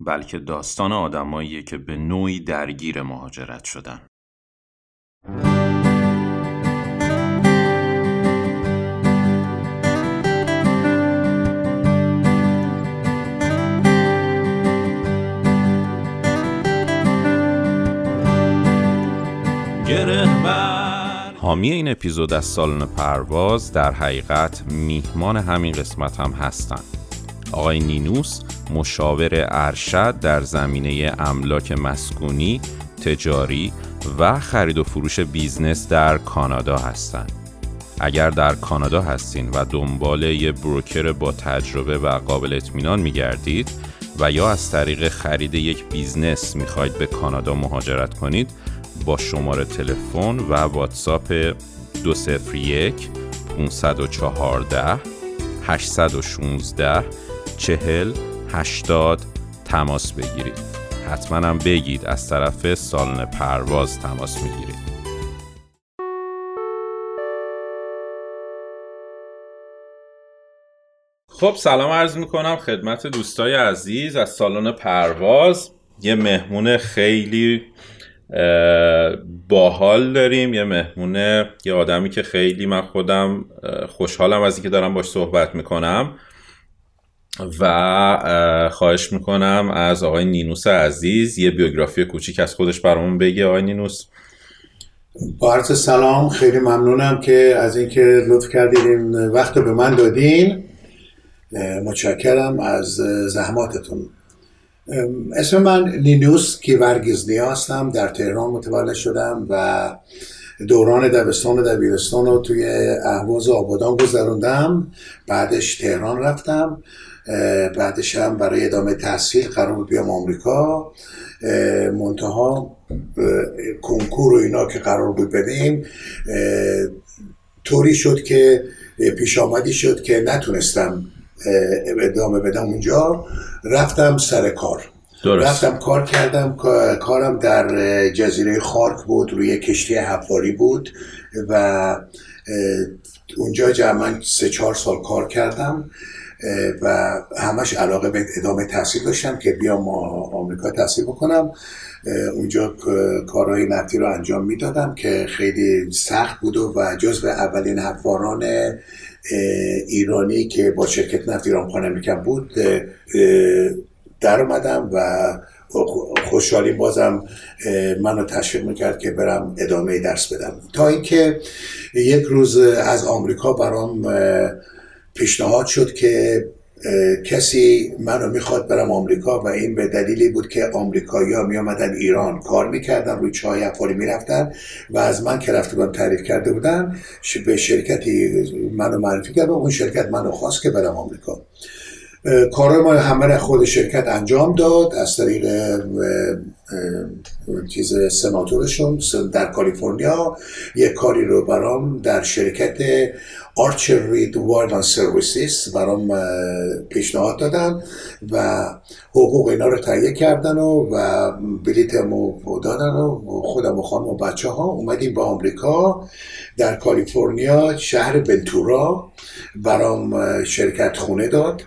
بلکه داستان آدماییه که به نوعی درگیر مهاجرت شدن. حامی این اپیزود از سالن پرواز در حقیقت میهمان همین قسمت هم هستن آقای نینوس مشاور ارشد در زمینه املاک مسکونی، تجاری و خرید و فروش business در کانادا هستند. اگر در کانادا هستین و دنبال یه broker با تجربه و قابل اطمینان میگردید و یا از طریق خرید یک business می‌خواید به کانادا مهاجرت کنید با شماره تلفن و واتساپ 201 514 816 40 80 تماس بگیرید. حتما هم بگید از طرف سالن پرواز تماس می‌گیرید. خب سلام عرض می‌کنم خدمت دوستای عزیز از سالن پرواز. یه مهمون خیلی باحال داریم. یه مهمونه یه آدمی که خیلی من خودم خوشحالم از اینکه دارم باش صحبت می‌کنم. و خواهش می‌کنم از آقای نینوس عزیز یه بیوگرافی کوچیک از خودش برامون بگه. آقای نینوس. با عرض سلام خیلی ممنونم که از اینکه لطف کردید این وقت به من دادین. متشکرم از زحماتتون. اسم من نینوس کیورگیزنی هستم. در تهران متولد شدم و دوران دبستان و دبیرستان رو توی اهواز آبادان گذروندم. بعدش تهران رفتم. بعدش هم برای ادامه تحصیل قرار بود بیام آمریکا. منتها کنکور و اینا که قرار بود بدیم طوری شد که پیش آمدی شد که نتونستم ادامه بدم اونجا. رفتم سر کار. درست. رفتم کار کردم کارم در جزیره خارک بود روی کشتی حفاری بود و اونجا جمعا سه چهار سال کار کردم و همش علاقه به ادامه تحصیل داشتم که بیام آمریکا تحصیل بکنم اونجا کارهای نفتی رو انجام می‌دادم که خیلی سخت بود و جزو اولین حفاران ایرانی که با شرکت نفت ایران پانامیکن بود در اومدم و خوشحالی بازم منو تشویق می‌کرد که برم ادامه درس بدم. تا اینکه یک روز از آمریکا برام پیشنهاد شد که کسی منو می‌خواد برم آمریکا و این به دلیلی بود که آمریکایی ها می آمدن ایران کار می‌کردن روی چای افاری می‌رفتن و از من که رفته بودم تعریف کرده بودن به شرکتی منو معرفی کرد و اون شرکت منو خواست که برم آمریکا. کار ما همه خود شرکت انجام داد از طریق چیز سناتورشون در کالیفرنیا. یک کاری رو برام در شرکت آرچر رید وایلان سرویسیس برام پیشنهاد دادن و حقوق اینا رو تهیه کردن و, و بلیتمو دادن و خودم و خانم و بچه ها اومدیم به آمریکا در کالیفرنیا شهر بنتورا برام شرکت خونه داد.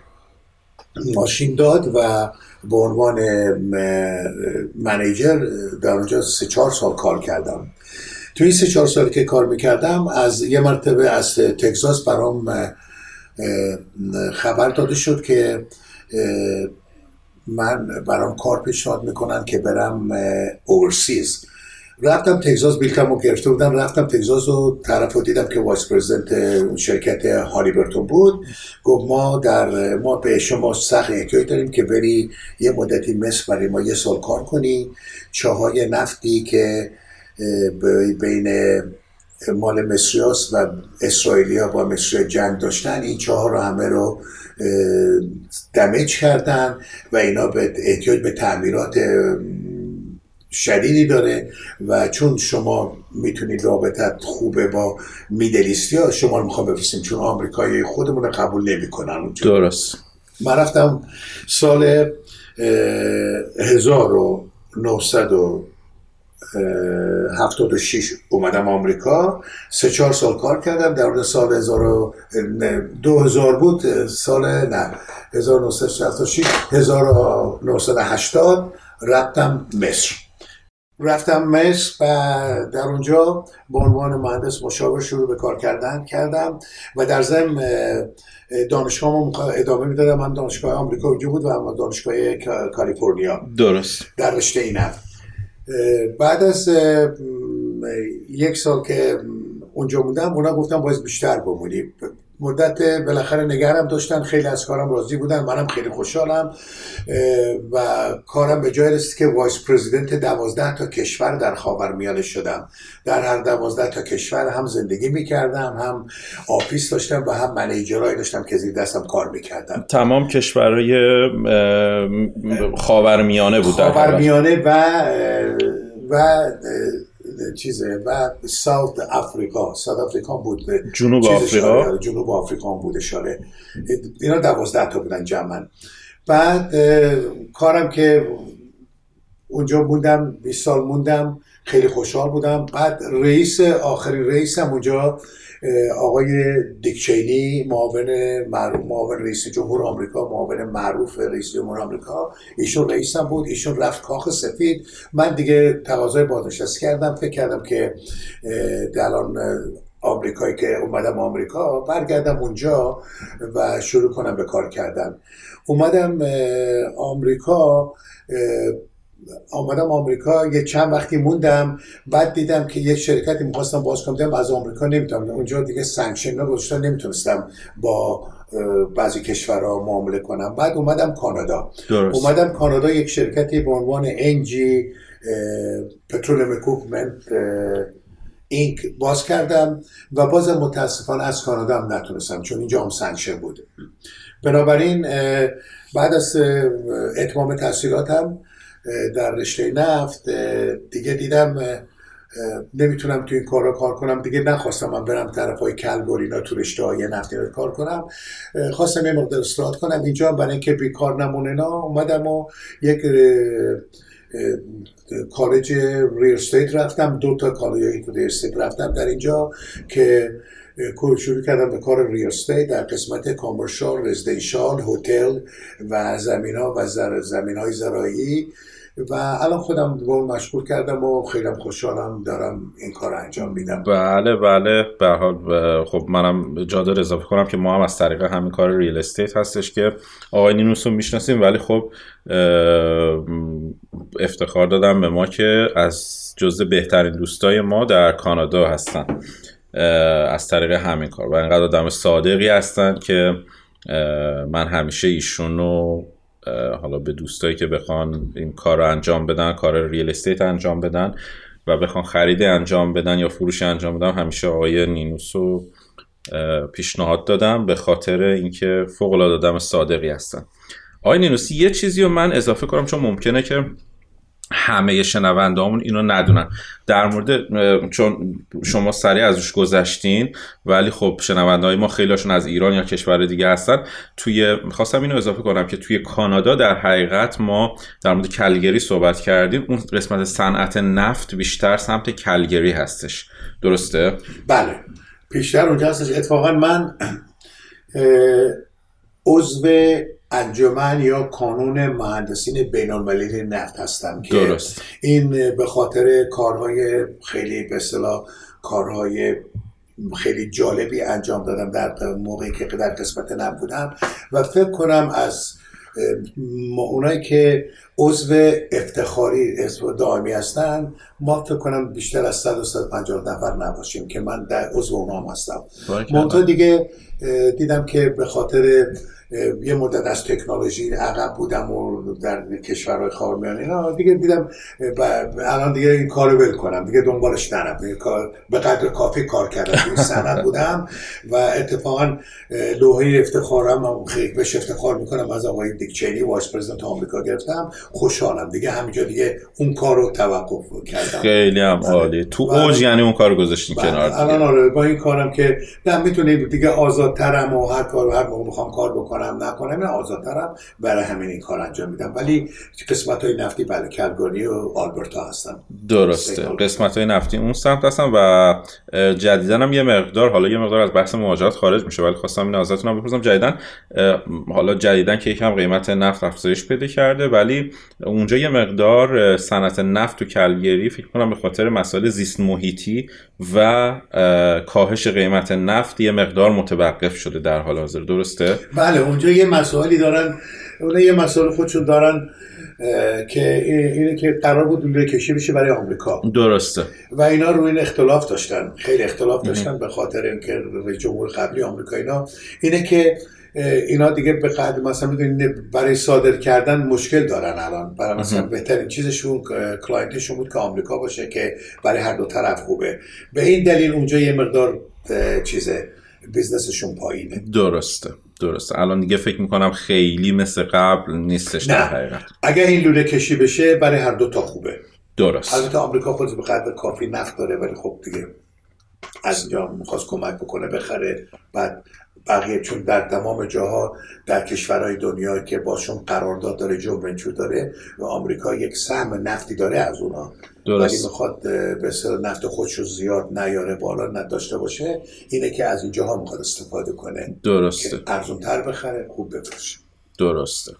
ماشین داد و به عنوان منیجر در اونجا سه چهار سال کار کردم. تو این سه چهار سالی که کار می‌کردم از یه مرتبه از تگزاس برام خبر داده شد که من برام کار پیشنهاد می‌کنن که برم اورسیز رفتم تگزاس بیلتم رو گرفته بودم رفتم تگزاس رو طرف رو دیدم که وایس پرزیدنت شرکت هالیبرتون بود. گفت ما در ما به شما سخت احتیاج داریم که بری یه مدتی مصر برای ما یه سال کار کنی. چاهای نفتی که بین مال مصریاس و اسرائیلیا با مصری جنگ داشتن این چهار رو همه رو دمج کردن و اینا به احتیاج به تعمیرات شدیدی داره و چون شما می‌تونید رابطت خوبه با میدلیستی ها شما رو می‌خوام بفرستیم چون آمریکایی خودمون رو قبول نمی‌کنن اونجا. درست. من رفتم سال 1900 76 اومدم آمریکا. سه چهار سال کار کردم در سال 2000 بود سال نه 1966 1980 رفتم مصر. رفتم مصر و در اونجا به عنوان مهندس مشاور شروع به کار کردن کردم و در ضمن دانشگاه ادامه می‌دادم. هم دانشگاه آمریکا اونجا بود و هم دانشگاه کالیفرنیا. درست. در رشته اینم بعد از یک سال که اونجا بودم اونا گفتن باید بیشتر بمونی. مدت بالاخره نگهم داشتن خیلی از کارم راضی بودن منم خیلی خوشحالم. و کارم به جای رسید که vice president دوازده تا کشور در خاورمیانه شدم. در هر دوازده تا کشور هم زندگی می‌کردم هم office داشتم و هم manager هایی داشتم که زیر دستم کار می‌کردم تمام کشورهای خاورمیانه بود خاورمیانه و و چیزه و ساوت افریقا. ساوت افریقا بود جنوب آفریقا جنوب آفریقا بود اشاره اینا دوازده تا بودن جمعا. بعد کارم که اونجا بودم 20 سال موندم خیلی خوشحال بودم. بعد رئیس آخری رئیسم اونجا آقای دیکچینی معاون معروف معاون رئیس جمهور آمریکا معاون معروف رئیس جمهور آمریکا. ایشون رئیسم بود ایشون رفت کاخ سفید. من دیگه تقاضای بازنشستی کردم فکر کردم که الان آمریکایی که اومدم آمریکا برگردم اونجا و شروع کنم به کار کردن. اومدم آمریکا آمدم آمریکا یه چند وقتی موندم بعد دیدم که یه شرکتی می‌خواستم باز کنم از آمریکا نمی‌تونم. اونجا دیگه سانکشن گذاشتن نمی‌تونستم با بعضی کشورها معامله کنم. بعد اومدم کانادا. درست. اومدم کانادا یک شرکتی به عنوان انجی petroleum equipment Inc باز کردم و باز متاسفانه از کانادا هم نتونستم چون اینجا هم sanction بود. بنابراین بعد از اتمام تحصیلاتم در رشته نفت دیگه دیدم نمی‌تونم تو این کار رو کار کنم. دیگه نخواستم من برم طرف های کلگری اینا تو رشته های نفتی رو کار کنم. خواستم یه مقدار استراحت کنم. اینجا برای اینکه بیکار نمونم اینا اومدم و یک کالج real estate رفتم. دو تا کالج real estate رفتم در اینجا که شروع کردم به کار real estate در قسمت commercial residential هتل و زمین ها و زمین های زراعی. و الان خودم به اون مشغول کردم و خیلی خوشحالم دارم این کار انجام میدم. بله بله. به حال خب منم جا اضافه کنم که ما هم از طریق همین کار real estate هستش که آقای نینوس رو می‌شناسیم ولی خب افتخار دادم به ما که از جزء بهترین دوستای ما در کانادا هستن از طریق همین کار. و اینقدر آدم صادقی هستن که من همیشه ایشون رو حالا به دوستایی که بخوان این کار رو انجام بدن کار ریل استیت انجام بدن و بخوان خرید انجام بدن یا فروش انجام بدن همیشه آقای نینوس رو پیشنهاد دادم به خاطر اینکه فوق العاده آدم صادقی هستن. آقای نینوس یه چیزی رو من اضافه کنم چون ممکنه که همه شنونده همون اینو ندونن. در مورد چون شما سریع ازش گذشتین ولی خب شنونده های ما خیلیشون از ایران یا کشور دیگه هستن. توی می‌خواستم اینو اضافه کنم که توی کانادا در حقیقت ما در مورد کلگری صحبت کردیم. اون قسمت صنعت نفت بیشتر سمت کلگری هستش. درسته؟ بله. بیشتر اونجا هستش. اتفاقا من عضو انجمن یا کانون مهندسین بین المللی نفت هستم که درست. این به خاطر کارهای خیلی به اصطلاح کارهای خیلی جالبی انجام دادم در موقعی که در قسمت نبودم و فکر کنم از اونایی که عضو افتخاری عضو دائمی هستن ما فکر کنم بیشتر از 100 و 150 نفر نباشیم که من در عضو اونام هستم منتها دیگه دیدم که به خاطر یه مدت از تکنولوژی عقب بودم و در کشورهای خاورمیانه. اینا دیگه دیدم الان دیگه این کارو ول کنم. دیگه دنبالش نرم. به قدر کافی کار کردم. توی سند بودم و اتفاقا لوحه افتخارم خیلی بهش افتخار می‌کنم. از آقای دیک چینی vice president آمریکا گرفتم. خوشحالم. دیگه همینجا دیگه اون کارو توقف کردم. خیلی هم آره. عالی. تو اوج یعنی اون کار گذاشتین بله. کنار الان آره با این کارم که نه می‌تونی دیگه آزادترم و هر کار هر موقع می‌خوام کار بکنم. نکنم نه آزادترم برای همین این کار انجام میدم. ولی قسمت های نفتی بله کلگاری و آلبرتا هستم درسته. قسمت های نفتی اون سمت هستم و جدیدن هم یه مقدار حالا یه مقدار از بحث مهاجرت خارج میشه ولی خواستم این ازتون بپرسم. جدیدن حالا جدیدن که یکم قیمت نفت افزایش پیدا کرده ولی اونجا یه مقدار صنعت نفت و کلگری فکر کنم به خاطر مسائل زیست محیطی و کاهش قیمت نفت یه مقدار متوقف شده در حال حاضر. درسته؟ بله اونجا یه مسائلی دارن اون یه مسائل خودشون دارن که اینه که قرار بود لوله کشی بشه برای آمریکا. درسته. و اینا رو این اختلاف داشتن خیلی اختلاف داشتن به خاطر اینکه رئیس جمهور قبلی آمریکا اینا. اینه که اینا دیگه به قدر مثلا می‌دونید برای صادر کردن مشکل دارن الان. برای مثلا بهترین چیزشون client شون بود که آمریکا باشه که برای هر دو طرف خوبه. به این دلیل اونجا یه مقدار چیزه business شون پایینه. درسته. درسته. الان دیگه فکر می‌کنم خیلی مثل قبل نیستش در حقیقت. اگر این لوله کشی بشه برای هر دو تا خوبه. درست. البته آمریکا خودش به قدر کافی نفت داره ولی خب دیگه از اینجا می‌خواست کمک بکنه بخره. بعد بقیه چون در تمام جاها در کشورهای دنیا که باشون قرارداد داره جو ونچور داره و آمریکا یک سهم نفتی داره از اونا. ولی می‌خواد به نفت خودش رو زیاد نیاره بالا نداشته باشه اینه که از این جاها می‌خواد استفاده کنه. درسته. ارزون تر بخره خوب بفروشه. درسته.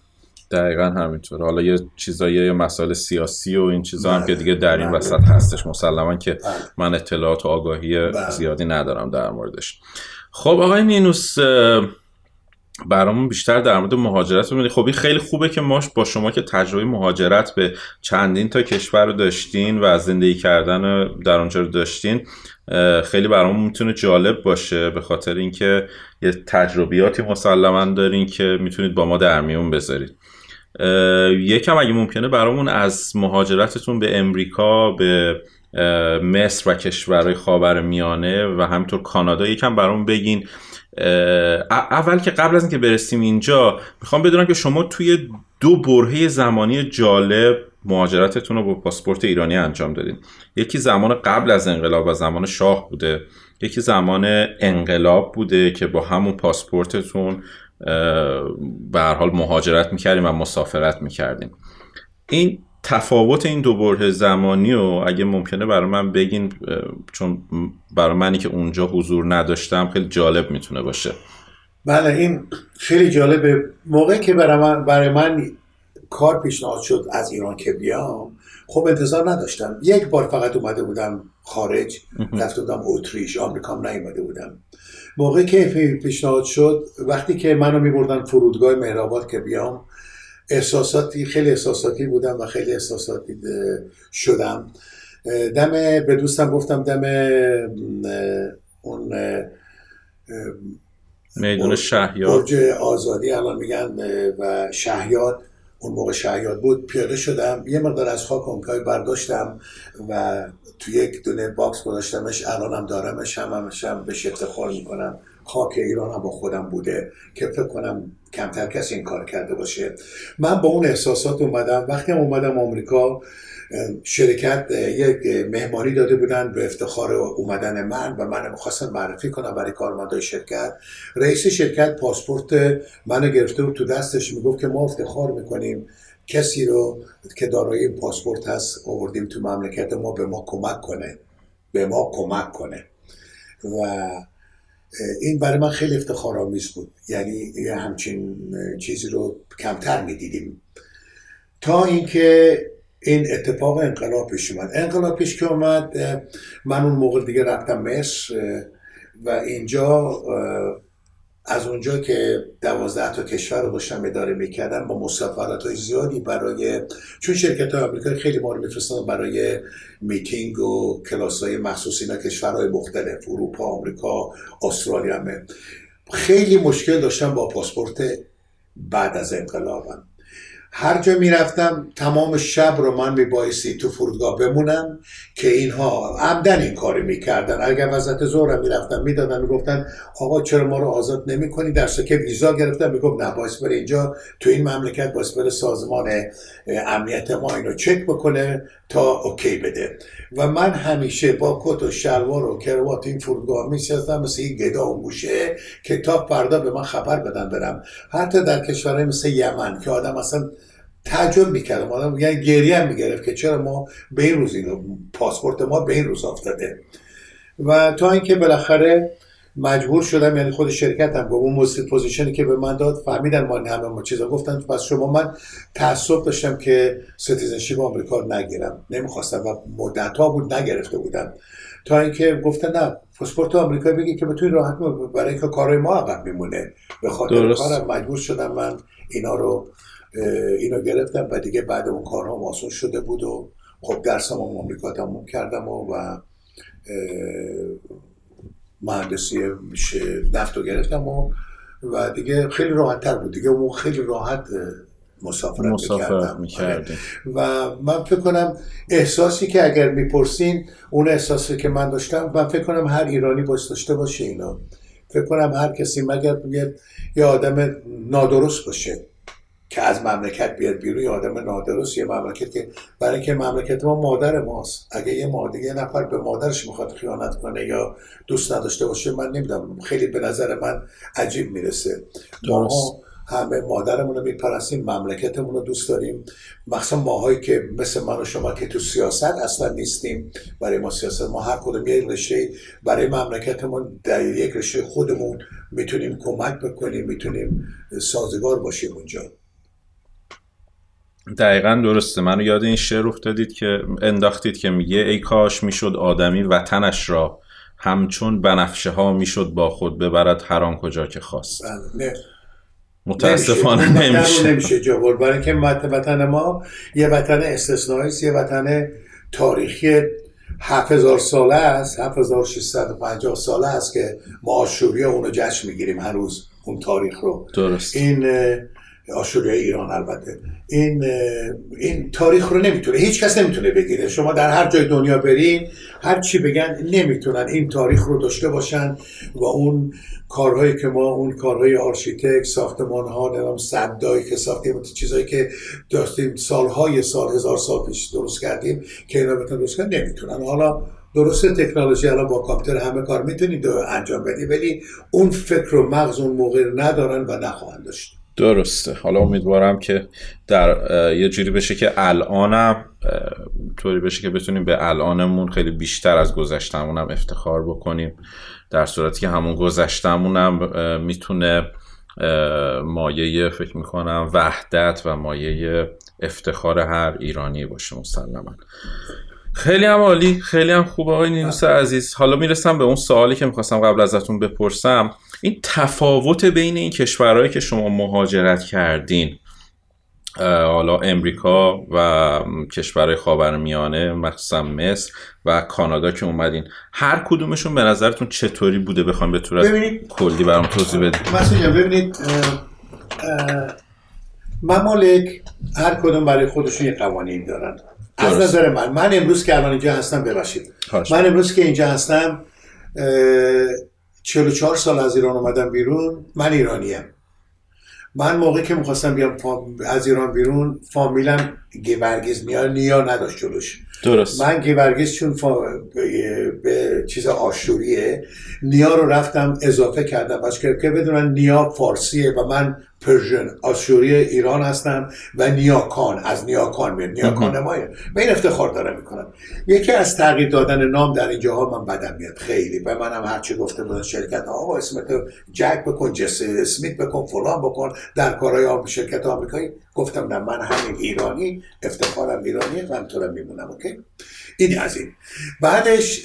دقیقا همینطور حالا یه چیزایی یه مسائل سیاسی و این چیزا هم که دیگه در این بله. وسط هستش مسلما که بله. من اطلاعات و آگاهی بله. زیادی ندارم در موردش. خب آقای مینوس برامون بیشتر در مورد مهاجرت ببینید. خب این خیلی خوبه که ما با شما که تجربه مهاجرت به چندین تا کشور رو داشتین و زندگی کردن در اونجا رو داشتین خیلی برامون می‌تونه جالب باشه به خاطر اینکه یه تجربیاتی مسلما دارین که می‌تونید با ما در میون بذارید. یکم اگه ممکنه برامون از مهاجرتتون به امریکا به مصر و کشورهای خاور میانه و همینطور کانادا. یکم برامون بگین اول که قبل از اینکه برسیم اینجا می‌خوام بدونم که شما توی دو برهه زمانی جالب مهاجرتتون رو با پاسپورت ایرانی انجام دادین. یکی زمان قبل از انقلاب و زمان شاه بوده. یکی زمان انقلاب بوده که با همون پاسپورتتون به حال مهاجرت می‌کردیم و مسافرت می‌کردیم این تفاوت این دو بره زمانی و اگه ممکنه برای من بگین چون برای منی که اونجا حضور نداشتم خیلی جالب می‌تونه باشه. بله این خیلی جالبه موقعی که برای من, برای من کار پیشنهاد شد از ایران که بیام خب انتظار نداشتم. یک بار فقط اومده بودم خارج رفته بودم اتریش آمریکا هم نیومده بودم. موقعی که پیشنهاد شد وقتی که منو میبردن فرودگاه مهرآباد که بیام احساساتی خیلی احساساتی بودم و خیلی احساساتی شدم. دم به دوستم گفتم دم اون میدون شهیاد. برج آزادی الان میگن و شهیاد. اون موقع شهیاد بود. پیاده شدم. یه مقدار از خاک اونکای برداشتم و تو یک دونه باکس گذاشتمش. الانم دارمش. هم همش هم بهش افتخار می‌کنم. خاک ایران هم با خودم بوده که فکر کنم کمتر کسی این کار کرده باشه. من با اون احساسات اومدم. وقتی هم اومدم آمریکا شرکت یک مهمانی داده بودن به افتخار اومدن من و من می‌خواستم معرفی کنم برای کارمندای شرکت. رئیس شرکت پاسپورت منو گرفته بود. تو دستش می‌گفت که ما افتخار می‌کنیم کسی رو که دارای پاسپورت هست آوردیم تو مملکت ما به ما کمک کنه. به ما کمک کنه. و این برای من خیلی افتخارآمیز بود. یعنی همچین چیزی رو کمتر می‌دیدیم. تا اینکه این اتفاق انقلاب پیش اومد. انقلاب پیش که اومد من اون موقع دیگه رفتم مصر و اینجا از اونجا که دوازده تا کشور رو داشتم اداره می‌کردم با مسافرت های زیادی برای چون شرکت های آمریکایی خیلی ما رو برای میتینگ و کلاس های مخصوص اینا کشورهای مختلف اروپا آمریکا استرالیا همه. خیلی مشکل داشتم با پاسپورت بعد از انقلابم. هر جا می‌رفتم تمام شب رو من میبایستی تو فرودگاه بمونم که اینها عمدن این کاری می‌کردن. اگر وزارت زورم می‌رفتم می‌دادن می‌گفتن آقا چرا ما رو آزاد نمی‌کنی؟ در که ویزا گرفتم می‌گفت نه باید بره اینجا تو این مملکت باید بره سازمان امنیت ما اینو چک بکنه تا اوکی بده. و من همیشه با کت و شلوار و کروات این فرودگاه میشستم مثل این گدا و موشه که تا فردا به من خبر بدن برم. حتی در کشورهای مثل یمن که آدم اصلا تعجب می‌کردم. آدم یعنی گریه هم می‌گرفت که چرا ما به این روز اینو پاسپورت ما به این روز افتاده. و تا اینکه بالاخره مجبور شدم یعنی خود شرکت هم اون موزیت پوزیشنی که به من داد فهمیدن ما همه ما چیزا گفتن. پس شما من تعصب داشتم که ستیزنشیپ آمریکا نگیرم. نمی‌خواستم و مدت ها بود نگرفته بودم. تا اینکه گفتن نه پاسپورت آمریکا بگی که بتونی راحت برای اینکه کارهای ما عقب میمونه. به خاطر کارم مجبور شدم من اینا رو اینو گرفتم و دیگه بعد اون کارها آسون شده بود و خب درسم آمریکا تموم کردم و, و مهندسی نفت رو گرفتم و و دیگه خیلی راحت تر بود. دیگه اون خیلی راحت مسافرت مسافرت می‌کردم و من فکر کنم احساسی که اگر می‌پرسین اون احساسی که من داشتم من فکر کنم هر ایرانی باید داشته باشه اینا. فکر کنم هر کسی مگر یه آدم نادرست باشه. که از مملکت بیاد بیرون یه آدم نادرست یه مملکت که برای اینکه مملکت ما مادر ماست. اگه یه مادر یه نفر به مادرش می‌خواد خیانت کنه یا دوست نداشته باشه من نمی‌دونم. خیلی به نظر من عجیب می‌رسه. ما همه مادرمون رو میپرستیم مملکتمون رو دوست داریم. مخصوصا ماهایی که مثل من و شما که تو سیاست اصلا نیستیم. برای ما سیاست ما هر کدوم یک رشته برای مملکتمون در یک رشته خودمون می‌تونیم کمک بکنیم می‌تونیم سازگار باشیم اونجا. دقیقا درسته. منو یاد این شعر افتادید که انداختید که میگه ای کاش می‌شد آدمی وطنش را همچون بنفشه ها می‌شد با خود ببرد هر آن کجا که خواست. بله، متاسفانه نمیشه. نمیشه. جواب برای اینکه وطن ما یه وطن استثنایی یه وطن تاریخی 7000 ساله است 7650 ساله است که ما آشوری اونو جشن می‌گیریم هر روز اون تاریخ رو. درست. این آشوری ایران البته. این این تاریخ رو نمی‌تونه هیچ کس نمی‌تونه بگیره. شما در هر جای دنیا برین هر چی بگن نمی‌تونن این تاریخ رو داشته باشن و اون کارهایی که ما اون کارهای آرشیتکت ساختمان ها نمیم صدایی که ساختیم چیزایی که داشتیم سالهای سال هزار سال پیش درست کردیم که اینا بتونن درست کردن نمی‌تونن. حالا درست تکنولوژی الان با کامپیوتر همه کار می‌تونید انجام بدی ولی اون فکر و مغز اون موقع ندارن و نخواهند داشت. درسته. حالا امیدوارم که در یه جوری بشه که الانم طوری بشه که بتونیم به الانمون خیلی بیشتر از گذشتمونم افتخار بکنیم. در صورتی که همون گذشتمونم می‌تونه مایه فکر می‌کنم وحدت و مایه افتخار هر ایرانی باشه مسلما. خیلی هم عالی خیلی هم خوب آقای نینوس عزیز. حالا می‌رسم به اون سوالی که می‌خواستم قبل ازتون بپرسم. این تفاوت بین این کشورهایی که شما مهاجرت کردین حالا امریکا و کشورهای خاورمیانه مخصوصا مصر و کانادا که اومدین هر کدومشون به نظرتون چطوری بوده؟ بخوایم به طور کلی برام توضیح بدید مثلا ببینید ممالک هر کدوم برای خودشون یه قوانین دارن. از نظر من. من امروز که الان اینجا هستم ببخشید. من امروز که اینجا هستم 44 سال از ایران اومدم بیرون. من ایرانیم. من موقعی که می‌خواستم بیام از ایران بیرون فامیلم گیورگیز میاد نیا نداشت جلوش. درست. من گیورگیز چون به چیز آشوریه نیا رو رفتم اضافه کردم. بس که بدونن نیا فارسیه و من Persian آشوری ایران هستم و نیاکان از نیاکان میاد. نیاکان مایه به این افتخار داره می‌کنم. یکی از تغییر دادن نام در این جاها من بدم میاد. خیلی. و منم هرچی گفته بودن شرکت آقا اسمت جک بکن جس اسمیت بکن فلان بکن در کارهای شرکت آمریکایی. گفتم نه من همین ایرانی افتخارم ایرانی و همطورم میمونم اوکی؟ این از این. بعدش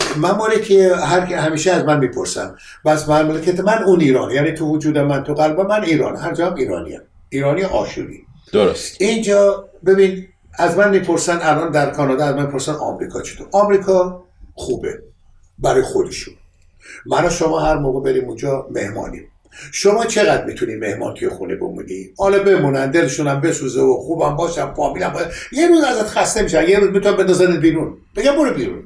که هر همیشه از من می‌پرسن. بس مملکت من اون ایران یعنی تو وجود من تو قلب من ایران هر جا ایرانی ایرانی آشوری. درست. اینجا ببین از من می‌پرسن الان در کانادا از من می‌پرسن آمریکا چطور؟ آمریکا خوبه. برای خودشون. من و شما هر موقع بریم اونجا مهمانیم. شما چقدر می‌تونی مهمان توی خونه بمونی؟ حالا بمونن دلشون هم بسوزه و خوبم باشم فامیلم یه روز ازت خسته میشن یه روز می‌تونن بندازن بیرون. بگم برو بیرون.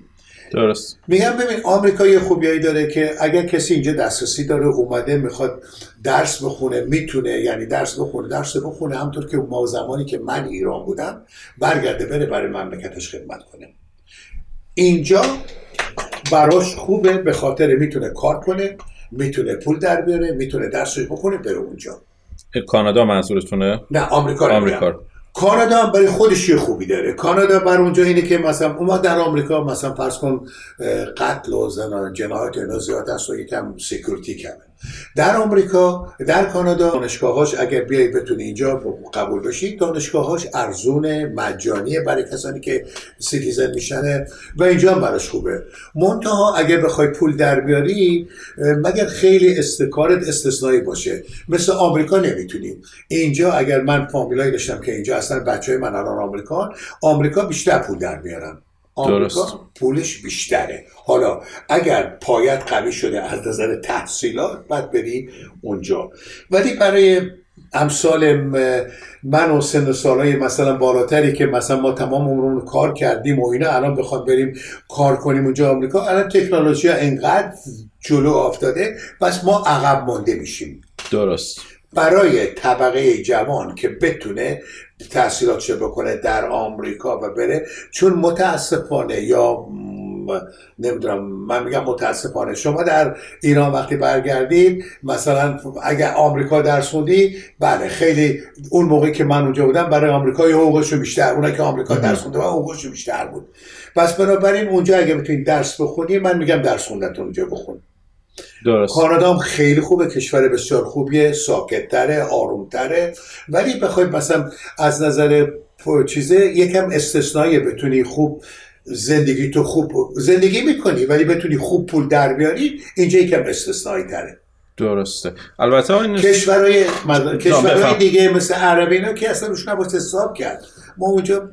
درست. میگم ببین آمریکا یه خوبیایی داره که اگر کسی اینجا دسترسی داره اومده می‌خواد درس بخونه می‌تونه یعنی درس بخونه درس بخونه همطور که ما زمانی که من ایران بودم برگرده بره برای مملکتش خدمت کنه. اینجا براش خوبه به خاطر می‌تونه کار کنه. می‌تونه پول در بیاره می‌تونه درسش بخونه بره اونجا. کانادا منظورتونه؟ نه آمریکا آمریکا. کانادا هم برای خودش یه خوبی داره. کانادا بر اونجا اینه که مثلا اون در آمریکا مثلا فرض کن قتل و زنا جنایت اینا زیاد است و یکم سکیوریتی کمه. در آمریکا در کانادا دانشگاهاش اگر بیای بتونی اینجا قبول بشید دانشگاهاش ارزون مجانیه برای کسانی که citizen میشنه و اینجا هم براش خوبه. منتها اگر بخوای پول در بیاری مگر خیلی استکارت استثنایی باشه. مثل آمریکا نمی‌تونیم اینجا اگر من فامیلایی داشتم که اینجا اصلا بچه های من الان آمریکا آمریکا بیشتر پول در میارن. آمریکا پولش بیشتره. حالا اگر پایه‌ات قوی شده از نظر تحصیلات بعد بری اونجا. ولی برای امثال من و سن سالای مثلا بالاتری که مثلا ما تمام عمرمون کار کردیم و اینا الان بخواد بریم کار کنیم اونجا آمریکا الان تکنولوژی انقدر جلو افتاده پس ما عقب مانده میشیم. درست. برای طبقه جوان که بتونه تحصیلاتش بکنه در آمریکا و بره چون متاسفانه یا نمی‌دونم من میگم متاسفانه. شما در ایران وقتی برگردید مثلا اگر آمریکا درس خوندی بله خیلی اون موقعی که من اونجا بودم برای آمریکا یه حقوقش بیشتر اونایی که آمریکا درس خونده حقوقش بیشتر بود. پس بنابراین اونجا اگه بتونید درس بخونی من میگم درس خوندن اونجا بخون. درست. کانادا هم خیلی خوبه کشور بسیار خوبیه ساکتتره آرومتره. ولی بخواید مثلا از نظر چیزه یکم استثنایی بتونی خوب زندگی تو خوب زندگی می‌کنی ولی بتونی خوب پول در بیاری اینجا یکم استثنایی تره درسته. البته این کشورهای کشورهای دیگه مثل عربی اینا که اصلا روش نباید حساب کرد. ما اونجا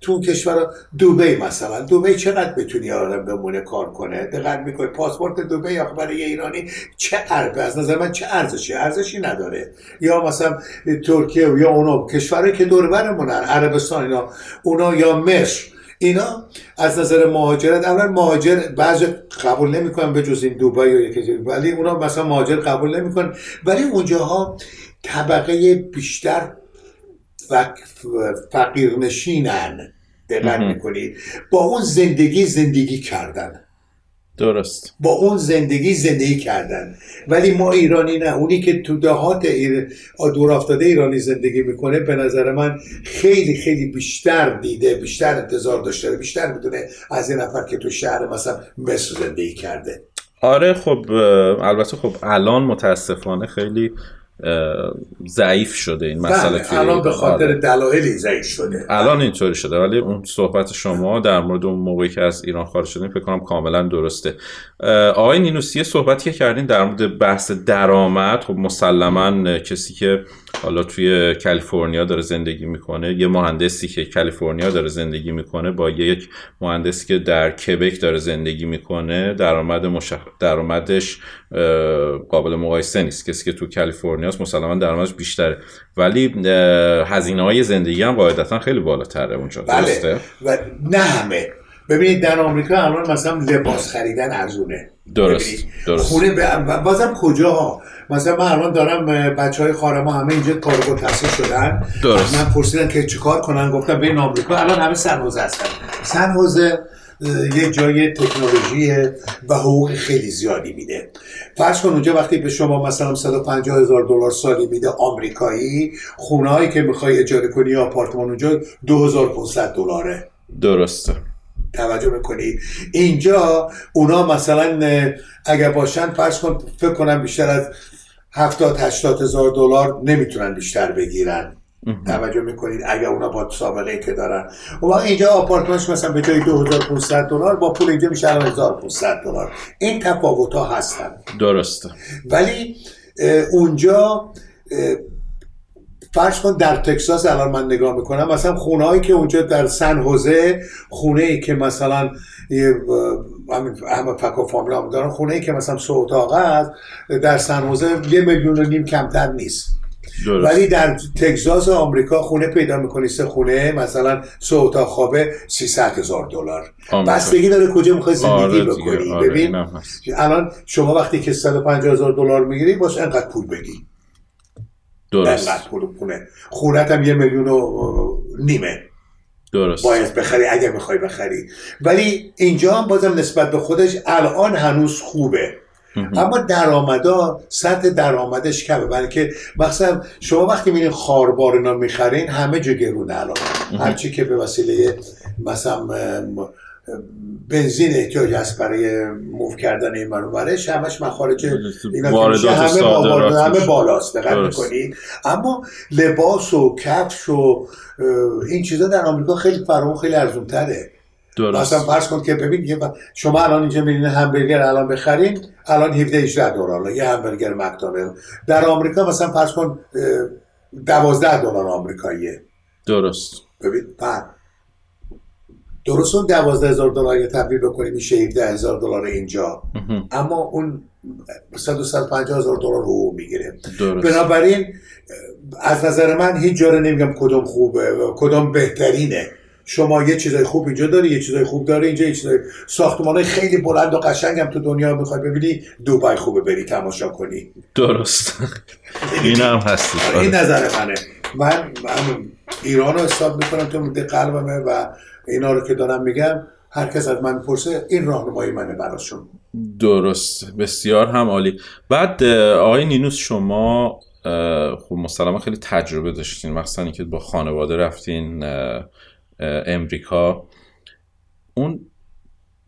تو کشور دوبی مثلا. دوبی چقدر بتونی آدم بمونه کار کنه؟ دقت می‌کنه پاسپورت دوبی آخه برای ایرانی چه ارزه از نظر من چه ارزشی؟ ارزشی نداره. یا مثلا ترکیه یا اونا کشورهایی که دور برمونن عربستان اینا اونا یا مصر. اینا از نظر مهاجرت اولا مهاجر بعضی قبول نمی‌کنن به جز این دوبای یا یکی ولی اونا مثلا مهاجر قبول نمی‌کنن. ولی اونجاها طبقه بیشتر فقیرنشینن. دقت می‌کنید. با اون زندگی زندگی کردن. درست. با اون زندگی زندگی کردن. ولی ما ایرانی نه. اونی که تو دهات ایر... دور افتاده ایرانی زندگی می‌کنه به نظر من خیلی خیلی بیشتر دیده بیشتر انتظار داشته بیشتر می‌دونه از این نفر که تو شهر مثلا مصر زندگی کرده. آره خب البته خب الان متاسفانه خیلی ضعیف شده این مسئله بله، الان به خاطر آره. دلایلی ضعیف شده. الان اینطوری شده ولی اون صحبت شما در مورد اون موقعی که از ایران خارج شدیم فکر کنم کاملا درسته. آقای نینوسی صحبتی که کردین در مورد بحث درآمد خب مسلما کسی که حالا توی کالیفرنیا داره زندگی می‌کنه یه مهندسی که کالیفرنیا داره زندگی می‌کنه با یک مهندسی که در کبک داره زندگی می‌کنه درآمد مشخ... درآمدش قابل مقایسه نیست. کسی که تو کالیفرنیا است مسلما درآمدش بیشتره. ولی هزینه های زندگی هم قاعدتا خیلی بالاتره اونجا بله. درسته؟ و نه همه. ببینید در آمریکا الان مثلا لباس خریدن ارزونه. درست درست. خونه بازم کجا مثلا من الان دارم بچه های خارما همه اینجا کارگو تحصیل شدن. درست. من پرسیدن که چیکار کنن؟ گفتم بین آمریکا الان همه سنوزه هستن. سنوزه یه جای تکنولوژی و حقوق خیلی زیادی میده. فرض کن اونجا وقتی به شما مثلا 150 هزار دلار سالی میده آمریکایی خونه هایی که می‌خوای اجاره کنی یا آپارتمان اونجا 2500 دلاره. درسته. توجه می‌کنید اینجا اونا مثلا اگر باشن فرض کن فکر کنم بیشتر از 70 80 هزار دلار نمی‌تونن بیشتر بگیرن. توجه می‌کنید اگر اونا با سابقه که دارن. و اینجا آپارتمانش مثلا به جای 2500 دلار با پول اینجا میشه 1500 دلار. این تفاوت ها هستن. درسته. ولی اونجا فرض کن در تکساس الان من نگاه می‌کنم مثلا خونه هایی که اونجا در سن حوزه خونه ای که مثلا همه فک و فامیلا هم دارن خونه ای که مثلا سه اتاق است در سن حوزه یه میلیون و نیم کمتر نیست. ولی در تگزاس آمریکا خونه پیدا می‌کنی سه خونه مثلا سه اتاق خوابه 300 هزار دلار. بستگی داره کجا می‌خوای زندگی آره بکنی. آره ببین الان شما وقتی که 150 هزار دلار می‌گیری باش انقدر پول بگی. درست. انقدر پول خونه خونت هم یه میلیون و نیمه. درست. باید بخری اگه می‌خوای بخری. ولی اینجا هم بازم نسبت به خودش الان هنوز خوبه. اما درآمدا سطح درآمدش کمه. برای که مثلا شما وقتی میرین خاربار اینا می‌خرین همه جا گرونه الان. هرچی که به وسیله مثلا بنزین احتیاج هست برای موو کردن این منورش همش مخارج اینا همه, همه بالاست دقت می‌کنید اما لباس و کفش و این چیزا در آمریکا خیلی فرامو خیلی ارزون تره درست. مثلا فرض کن که ببین شما الان اینجا میرین همبرگر الان بخرین الان 17 18 دلار یه همبرگر مکدونالد. در آمریکا مثلا فرض کن 12 دلار آمریکاییه. درست. ببین بعد درست اون 12 هزار دلار یه تبدیل بکنیم میشه 17 هزار دلار اینجا. اما اون 150 هزار دلار رو می‌گیره. بنابراین از نظر من هیچ جاره نمیگم کدوم خوبه کدوم بهترینه. شما یه چیزای خوب اینجا داری یه چیزای خوب داره اینجا یه چیزای ساختمان خیلی بلند و قشنگ هم تو دنیا می‌خوای ببینی دوبای خوبه بری تماشا کنی. درست. این هم هستی آره، این نظر منه. من, من ایران رو حساب می‌کنم تو مده قلبمه و اینا رو که دارم میگم هر کس از من پرسه این راهنمایی منه براشون. درست. بسیار هم عالی. بعد آقای نینوس شما خب مسلما خیلی تجربه داشتین. مثلا که با خانواده رفتین امریکا. اون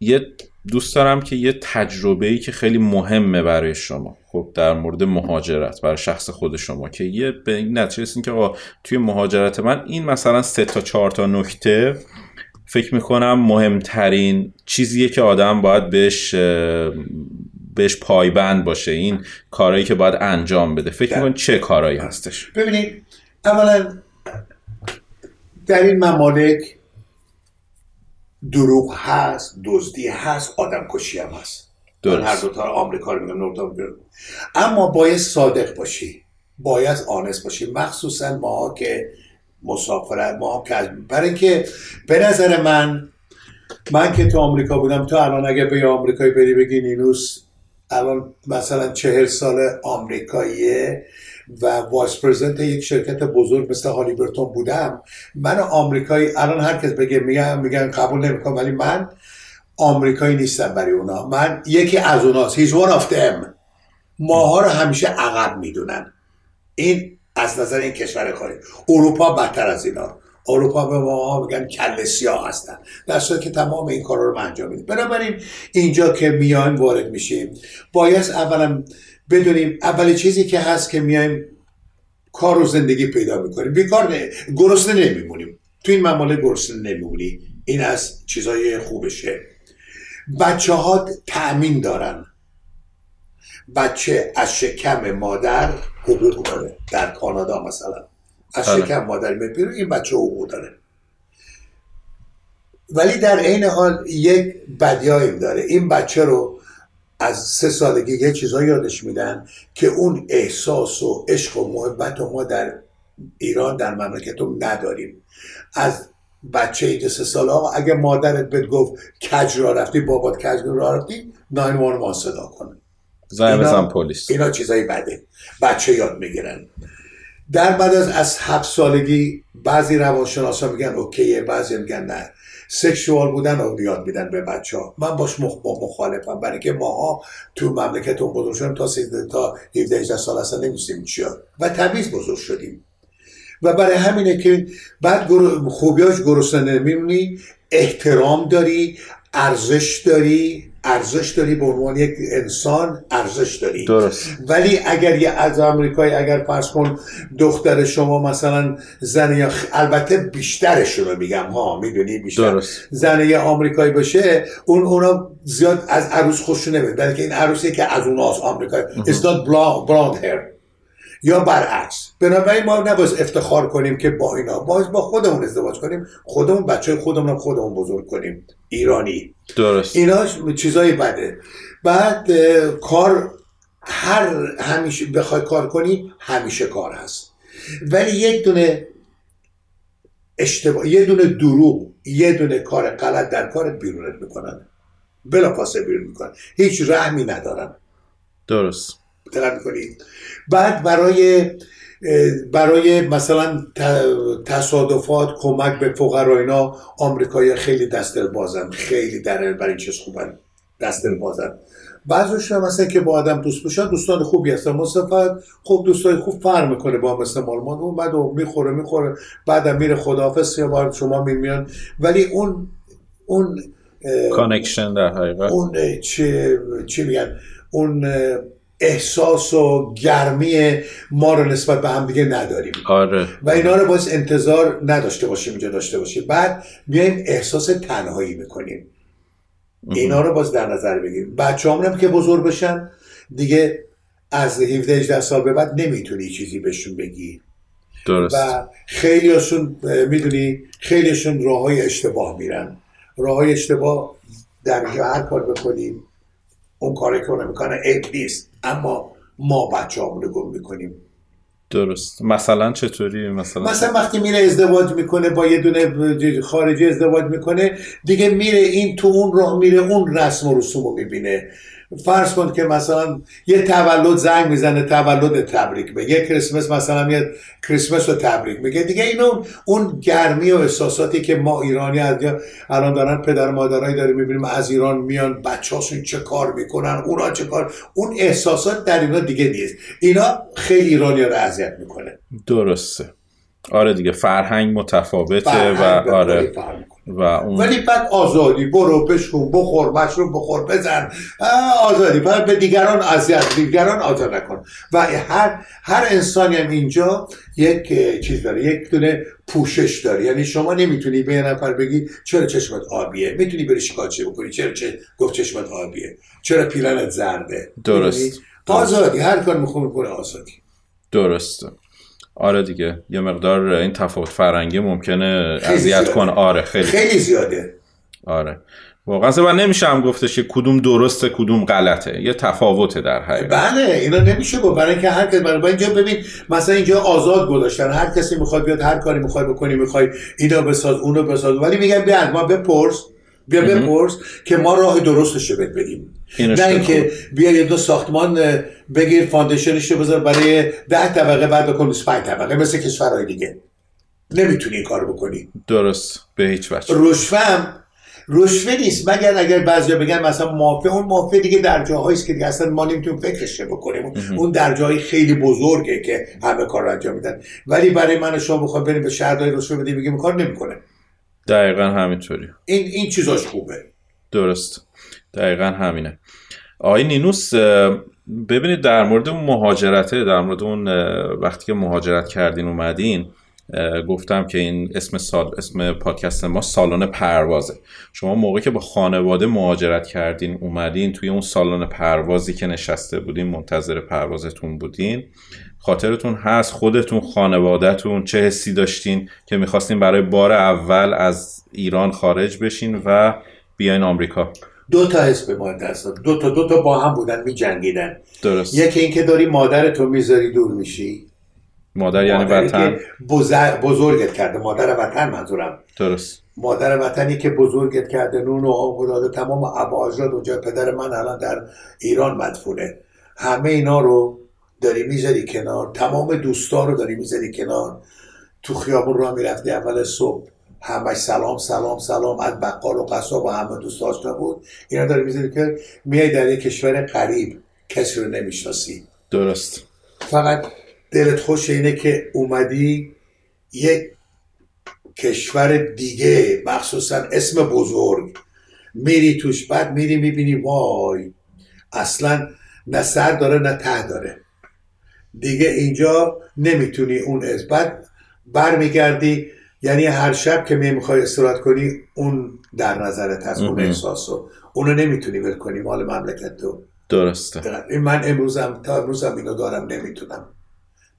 یه دوست دارم که یه تجربه ای که خیلی مهمه برای شما خب در مورد مهاجرت برای شخص خود شما که یه به این نتیجه رسید که آقا توی مهاجرت من این مثلا سه تا چهار تا نکته فکر می‌کنم مهمترین چیزیه که آدم باید بهش بهش پایبند باشه این کارهایی که باید انجام بده. فکر میکن چه کارهایی هستش؟ ببینید اولا در این ممالک دروغ هست دزدی هست آدم کشی هم هست. درست. هر دو تا آمریکا رو میگم اما باید صادق باشی. باید honest باشی. مخصوصا ما که مسافرت ما که برای که به نظر من من که تو آمریکا بودم تو الان اگه به آمریکایی بری بگی نینوس الان مثلا چهل سال آمریکاییه. و vice president یک شرکت بزرگ مثل هالیبرتون بودم. من آمریکایی الان هر کس بگه میگن میگن قبول نمی‌کنم ولی من آمریکایی نیستم برای اونا. من یکی از اوناست. He's one of them. ماها رو همیشه عقب می‌دونن. این از نظر این کشور خارج اروپا بدتر از اینا. اروپا به ما میگن کل سیاه هستن. در صورتی که تمام این کارا رو انجام میدیم. بنابراین اینجا که میایم وارد میشیم. باید اولا بدونیم اول چیزی که هست که میایم کار و زندگی پیدا می‌کنیم. بیکار نه گرسنه نمیمونیم. تو این مماله گرسنه نمیمونی. این از چیزای خوبشه. بچه ها تأمین دارن. بچه از شکم مادر حقوق داره. در کانادا مثلا. از بله. شکم مادر میپیره این بچه حقوق داره. ولی در عین حال یک بدیایی داره. این بچه رو از سه سالگی یه چیزا یادش میدن که اون احساس و عشق و محبت و ما در ایران در مملکتم نداریم. از بچه اینجا سه ساله ها اگه مادرت بهت گفت کج را رفتی بابات کج را رفتی ناین ما صدا کنه. اینا, پلیس. اینا چیزایی بده. بچه یاد می‌گیرن. در بعد از از هفت سالگی بعضی روانشناسا میگن اوکیه بعضی میگن نه. سکشوال بودن رو یاد میدن به بچه ها من باش مخ... مخالفم. برای که ماها تو مملکت اون بزرگ شدیم تا 13 تا 17 سال اصلا نمیستیم چیا و تمیز بزرگ شدیم. و برای همینه که بعد. خوبیاش گرسنه نمیمونی احترام داری ارزش داری ارزش داری به عنوان یک انسان ارزش داری. درست. ولی اگر یه از آمریکایی اگر فرض کن دختر شما مثلا زن یا البته بیشترش رو میگم ها می‌دونی بیشتر. درست. زن یه آمریکایی باشه اون اونا زیاد از عروس خوشش نمید بلکه این عروسی که از اوناست آمریکایی. it's not blonde hair. یا برعکس. بنابراین ما نباید افتخار کنیم که با اینا باز با خودمون ازدواج کنیم خودمون بچه خودمون خودمون بزرگ کنیم. ایرانی. درست. اینا چیزای بده. بعد کار هر همیشه بخوای کار کنی همیشه کار هست. ولی یک دونه اشتباه یه دونه دروغ یه دونه کار غلط در کارت بیرونت می‌کنن. بلا پاسه بیرون می‌کنن. هیچ رحمی ندارن. درست. دقت می‌کنید بعد برای برای مثلا تصادفات کمک به فقرا اینا آمریکایی خیلی دست بازن خیلی در برای چیز خوبن دست بازن بعضیش مثلا که با آدم دوست بشن دوستان خوبی هستن. مصطفی خوب دوستای خوب فرق می‌کنه با مثل مالمان. اون بعد می‌خوره می‌خوره بعدم میره خداحافظ یا با شما میمیان. ولی اون اون connection در حقیقت. اون چه چی میگن؟ اون احساس و گرمی ما رو نسبت به هم دیگه نداریم. آره. و اینا رو باید انتظار نداشته باشیم اینجا داشته باشیم. بعد میایم احساس تنهایی می‌کنیم. اینا رو باز در نظر بگیریم. بچه هم که بزرگ بشن. دیگه از 17 18 سال به بعد نمی‌تونی چیزی بهشون بگی. درست. و خیلیشون می‌دونی خیلیشون راه های اشتباه میرن. راه های اشتباه در هر کار بکنیم اون کاری که می‌کنه عیب نیست اما ما بچه رو گم می‌کنیم. درست. مثلا چطوری؟ مثلا مثلا وقتی میره ازدواج می‌کنه با یه دونه خارجی ازدواج می‌کنه دیگه میره این تو اون راه میره اون رسم و رسوم رو می‌بینه. فرض کن که مثلا یه تولد زنگ می‌زنه تولد تبریک به یه کریسمس مثلا میاد کریسمس رو تبریک میگه. دیگه اینو اون گرمی و احساساتی که ما ایرانی از الان دارن پدر مادرایی داریم می‌بینیم از ایران میان بچه‌هاشون چه کار می‌کنن اونا چه کار. اون احساسات در اینا دیگه نیست. اینا خیلی ایرانی رو اذیت می‌کنه. درسته. آره دیگه فرهنگ متفاوته و آره. و اون... ولی بعد آزادی برو بشکن بخور مشروب بخور بزن. آزادی. بعد به دیگران اذیت دیگران آزاد نکن. و هر هر انسانی هم اینجا یک چیز داره یک دونه پوشش داره. یعنی شما نمی‌تونی به یه نفر بگی چرا چشمت آبیه؟ می‌تونی بری شکایت بکنی؟ چرا چه؟ گفت چشمت آبیه. چرا پیرنت زرده؟ درست. آزادی. هر کار می‌خوام می‌کنه آزادی. درسته. آره دیگه. یه مقدار این تفاوت فرنگی ممکنه اذیت کنه. آره خیلی. خیلی زیاده. آره. واقعا من نمیشم گفتش که کدوم درسته کدوم غلطه. یه تفاوته در حقیقت. بله اینا نمیشه گفت. برای اینکه هر کس برای اینجا ببین مثلا اینجا آزاد گذاشتن. هر کسی می‌خواد بیاد هر کاری می‌خواد بکنی می‌خوای اینا بساز اونو بساز. ولی میگن بیا ما بپرس. بیا بپرس که ما راه درستش رو بگیم نه اینکه بیا یه دو ساختمان بگیر foundation ش رو بذار برای ده طبقه بعد بکن 25 طبقه مثل کشورهای دیگه. نمی‌تونی این کار بکنی. درست. به هیچ وجه. رشوه رشوه نیست. مگر اگر بعضیا بگن مثلا مافیا اون مافیا دیگه در جاهایی که دیگه اصلا ما نمی‌تونیم فکرش بکنیم. اون در جایی خیلی بزرگه که همه کار رو انجام میدن. ولی برای من شما بخوام بریم به شهرداری رشوه بدیم میگیم کار نمی‌کنه. دقیقا همینطوری. این این چیزاش خوبه. درست. دقیقا همینه. آقای نینوس ببینید در مورد اون مهاجرته در مورد اون وقتی که مهاجرت کردین اومدین گفتم که این اسم سال اسم پادکست ما سالن پروازه. شما موقعی که با خانواده مهاجرت کردین اومدین توی اون سالن پروازی که نشسته بودین منتظر پروازتون بودین خاطرتون هست خودتون خانوادهتون چه حسی داشتین که می‌خواستین برای بار اول از ایران خارج بشین و بیاین آمریکا؟ دو تا حس به ما دست دو تا دو تا با هم بودن می جنگیدن درست. یکی اینکه داری مادرتو می‌ذاری دور میشی. مادر یعنی وطن. بزرگت کرده. مادر وطن منظورم. درست. مادر وطنی که بزرگت کرده. نون و آب داده تمام عباجات اونجا. پدر من الان در ایران مدفونه. همه اینا رو داری می‌ذاری کنار. تمام دوستان رو داری می‌ذاری کنار. تو خیابون را می‌رفتی. اول صبح همش سلام سلام سلام. از بقال و قصاب و همه دوست آشنا بود. اینا داری می‌ذاری که میای در یک کشور غریب. کسی رو نمی‌شناسی. درست. فقط دلت خوش اینه که اومدی یک کشور دیگه مخصوصا اسم بزرگ. میری توش بعد میری می‌بینی وای اصلا نه سر داره نه ته داره. دیگه اینجا نمی‌تونی اون از بعد برمیگردی یعنی هر شب که می می‌خوای استراحت کنی اون در نظرت هست اون احساسو. اونو نمی‌تونی ول کنی مال مملکت تو. درسته. این من امروزم تا امروزم اینو دارم نمی‌تونم.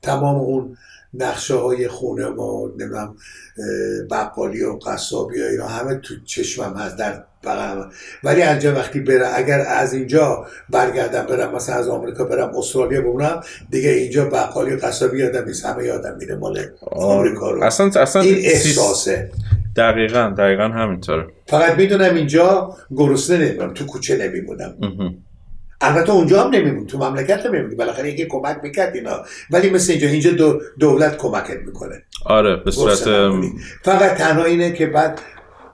تمام اون نقشه های خونه و نمی‌دونم بقالی و قصابی و اینا همه تو چشمم هست در بغلم. ولی انجا وقتی برم اگر از اینجا برگردم برم مثلا از آمریکا برم استرالیا بمونم دیگه اینجا بقالی و قصابی یادم نیست همه یادم میره مال آمریکا رو. اصلا اصلا این احساسه. دقیقا دقیقا همینطوره. فقط می‌دونم اینجا گرسنه نمیمونم تو کوچه نمیمونم. البته اونجا هم نمیمون تو مملکت هم نمیمونی. بالاخره یکی کمک می‌کرد اینا. ولی مثل اینجا اینجا دو دولت کمکت می‌کنه. آره به صورت فقط تنها اینه که بعد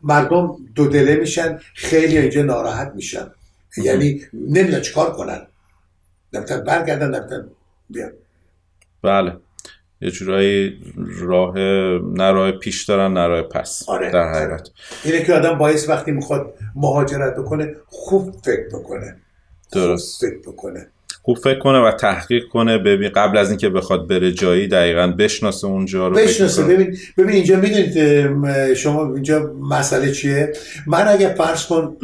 مردم دو دله میشن خیلی اینجا ناراحت میشن. یعنی نمی‌دونن چیکار کنن. نمی‌تونن برگردن نمی‌تونن بیان. بله. یه جورایی راه نه راه پیش دارن نه راه پس. آره. در حقیقت. اینه که آدم باعث وقتی می‌خواد مهاجرت بکنه خوب فکر بکنه. درست. فکر بکنه. خوب فکر کنه و تحقیق کنه. ببین قبل از اینکه بخواد بره جایی دقیقا بشناسه اونجا رو بشناسه. ببین ببین اینجا می‌دونید شما اینجا مسئله چیه؟ من اگه فرض کن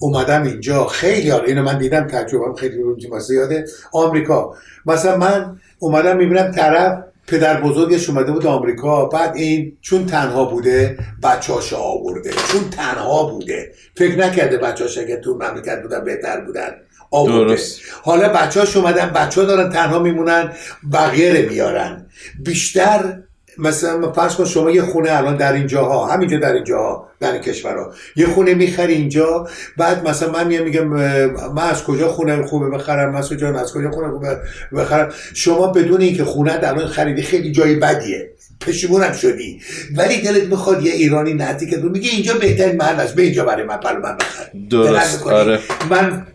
اومدم اینجا خیلی حالا اینو من دیدم تجربه خیلی رو زیاده. آمریکا. مثلا من اومدم می‌بینم طرف پدر بزرگش اومده بود آمریکا. بعد این چون تنها بوده بچهاش آورده. چون تنها بوده. فکر نکرده بچهاش اگه تو مملکت بودن بهتر بودن. درست. حالا بچهاش اومدن بچه ها دارن تنها میمونن بقیه رو میارن. بیشتر مثلا فرض کن شما یه خونه الان در اینجاها همینجا در اینجاها در این کشورها یه خونه می‌خری اینجا بعد مثلا من میام میگم من از کجا خونه خوبه بخرم مثلا جان از کجا خونه خوبه بخرم؟ شما بدون اینکه خونه الان خریدی خیلی جای بدیه. پشیمونم شدی. ولی دلت می‌خواد یه ایرانی نزدیک تو میگه اینجا بهترین محل است. به اینجا برای من برای من بخر درست. آره. من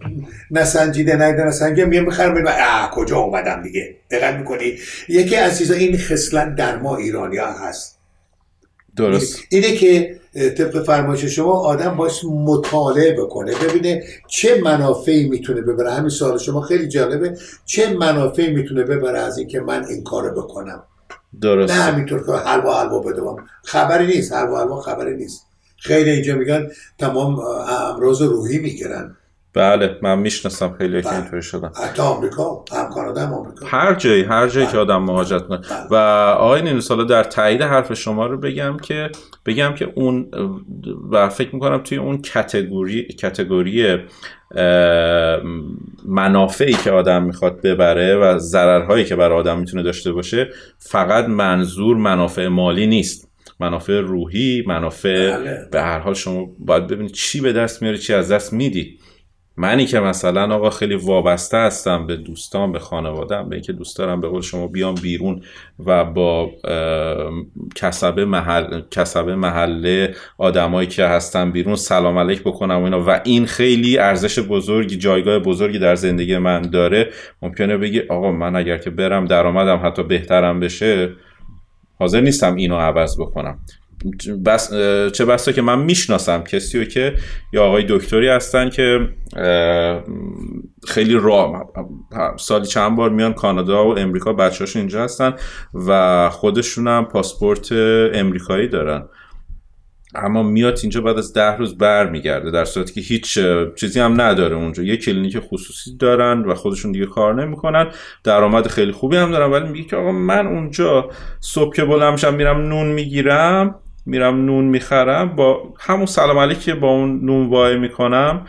نسنجیده نیده نسنجیده میگه بخرم اه کجا اومدم دیگه؟ دقت می‌کنی؟ یکی از چیزا این خصلت در ما ایرانی ها هست. درست. اینه که طبق فرمایش شما آدم باش مطالعه بکنه. ببینه چه منافعی می‌تونه ببره. همین سوال شما خیلی جالبه. چه منافعی می‌تونه ببره از اینکه من این کارو بکنم؟ درست. نه همینطور که حلوا حلوا بدوم خبری نیست حلوا حلوا خبری نیست. خیلی اینجا میگن تمام امراض روحی می‌گیرن. بله من می‌شناسم خیلی که بله. اینطوری شدن حتی آمریکا هم کانادا هم آمریکا هر جایی هر جایی که بله. آدم مهاجرت کنه بله. و آقای نینوس در تایید حرف شما رو بگم که بگم که اون و فکر می‌کنم توی اون کتگوری کتگوری منافعی که آدم می‌خواد ببره و ضررهایی که برای آدم می‌تونه داشته باشه فقط منظور منافع مالی نیست منافع روحی منافع به هر حال شما باید ببینید چی به دست میاری چی از دست میدی منی که مثلا آقا خیلی وابسته هستم به دوستان به خانوادم به اینکه دوست دارم به قول شما بیام بیرون و با کسبه محل کسبه محله آدمایی که هستن بیرون سلام علیک بکنم و اینا. و این خیلی ارزش بزرگی جایگاه بزرگی در زندگی من داره. ممکنه بگی آقا من اگر که برم درآمدم حتی بهترم بشه حاضر نیستم اینو عوض بکنم. بس چه بسا که من می‌شناسم کسی رو که یا آقای دکتری هستن که خیلی راه سالی چند بار میان کانادا و امریکا بچه‌هاشون اینجا هستن و خودشون هم پاسپورت امریکایی دارن. اما میاد اینجا بعد از ده روز برمیگرده در صورتی که هیچ چیزی هم نداره اونجا. یه کلینیک خصوصی دارن و خودشون دیگه کار نمی‌کنن. درآمد خیلی خوبی هم دارن ولی میگه که آقا من اونجا صبح که بلند میرم نون می‌گیرم. میرم نون می‌خرم با همون سلام علیکی با اون نون وای می‌کنم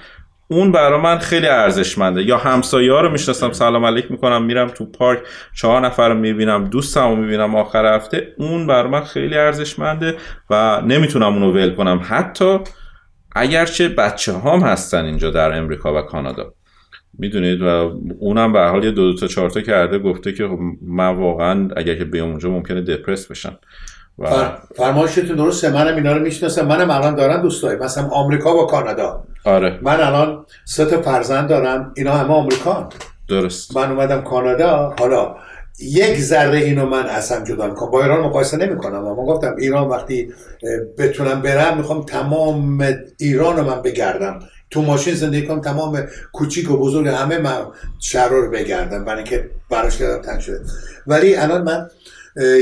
اون برا من خیلی ارزشمنده. یا همسایه ها رو می‌شناسم سلام علیک می‌کنم میرم تو پارک چهار نفر رو می‌بینم دوستم رو می‌بینم آخر هفته اون برا من خیلی ارزشمنده و نمی‌تونم اونو ول کنم. حتی اگرچه بچه هام هستن اینجا در امریکا و کانادا. می‌دونید؟ و اونم به حال یه دو, دو تا چهار تا کرده گفته که خب من واقعا اگر که بیام اونجا ممکنه دپرس بشن و فرمایشتون درسته منم اینا رو می‌شناسم. منم الان دارم دوستای مثلا آمریکا و کانادا. آره. من الان سه تا فرزند دارم. اینا همه آمریکان. درست. من اومدم کانادا. حالا یک ذره اینو من اصلا جدا می‌کنم با ایران مقایسه نمی‌کنم. اما گفتم ایران وقتی بتونم برم می‌خوام تمام ایران رو من بگردم. تو ماشین زندگی کنم تمام کوچیک و بزرگ همه من شهر رو بگردم. برای اینکه براش کردم تنگ شده. ولی الان من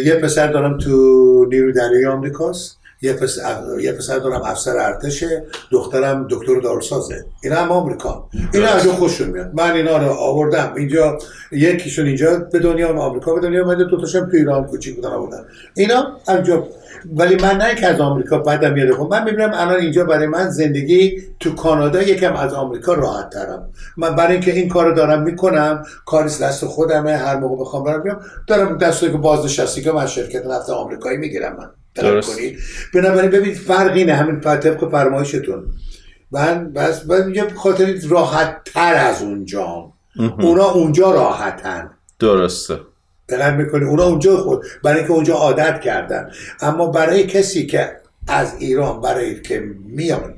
یه پسر دارم تو نیرو دریای آمریکاست. یه پسر, یه پسر دارم افسر ارتشه. دخترم دکتر داروسازه. اینا هم آمریکا اینا از خوششون میاد. من اینا رو آوردم. اینجا یکیشون اینجا به دنیا آمریکا به دنیا اومده. دو تاشم تو ایران کوچیک بودن آوردن. اینا اینجا ولی من نه که از آمریکا بعدم میاد خب من می‌بینم الان اینجا برای من زندگی تو کانادا یکم از آمریکا راحت ترم. من برای اینکه این کارو دارم می‌کنم کاری دست خودمه هر موقع بخوام برم بیام دارم دستایی که بازنشستی که من شرکت نفت آمریکایی می‌گیرم من. درست. بنابراین ببینید فرق اینه همین طبق فرمایشتون. من بس من خاطر راحت تر از اونجا اونا اونجا راحتن. درسته. دقت می‌کنی اونا اونجا خود برای اینکه اونجا عادت کردن. اما برای کسی که از ایران برای که میان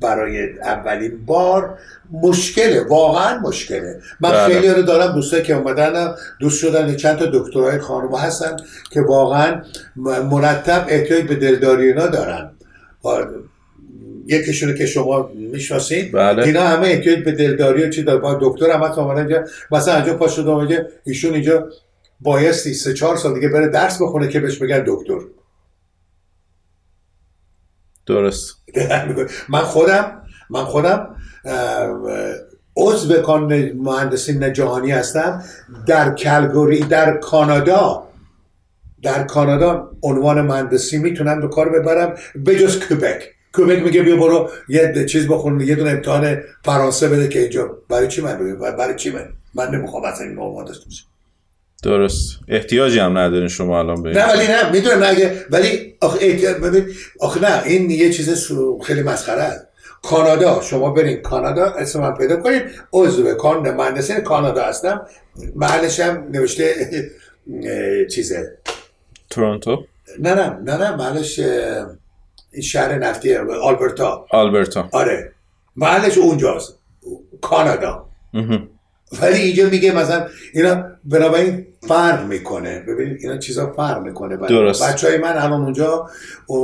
برای اولین بار مشکله. واقعا مشکله. من بله. خیلی رو دارم دوستایی که اومدن دوست شدن. چند تا دکترای خانم هستن که واقعا مرتب احتیاج به دلداری اینا دارن. یکیشونه که شما می‌شناسید بله. اینا همه احتیاج به دلداری و چی داره با دکتر هم اینجا. مثلا اینجا پا شده ایشون اینجا بایستی سه چهار سال دیگه بره درس بخونه که بهش بگن دکتر. درست. من خودم من خودم عضو کان مهندسین جهانی هستم. در کلگوری در کانادا در کانادا عنوان مهندسی می‌تونم به کار ببرم بجز کوبک. کوبک میگه بیا برو یه چیز بخون یه دونه امتحان فرانسه بده که اینجا. برای چی من؟ برای چی من؟ من نمی‌خوام اصلا این مهندس درست. احتیاجی هم ندارین شما الان به نه ولی نه می‌دونم اگه ولی آخه احتیاج ببین آخه نه این یه چیز خیلی مسخره است. کانادا شما برین کانادا اسم من پیدا کنید عضو کان مهندسین کانادا هستم. محلش هم نوشته چیزه. تورنتو؟ نه نه نه نه محلش این شهر نفتی آلبرتا. آلبرتا. آره. محلش اونجاست. کانادا. ولی اینجا میگه مثلا اینا بنابراین فرق می‌کنه. ببینید اینا چیزا فرق می‌کنه. درست. بچه های من الان اونجا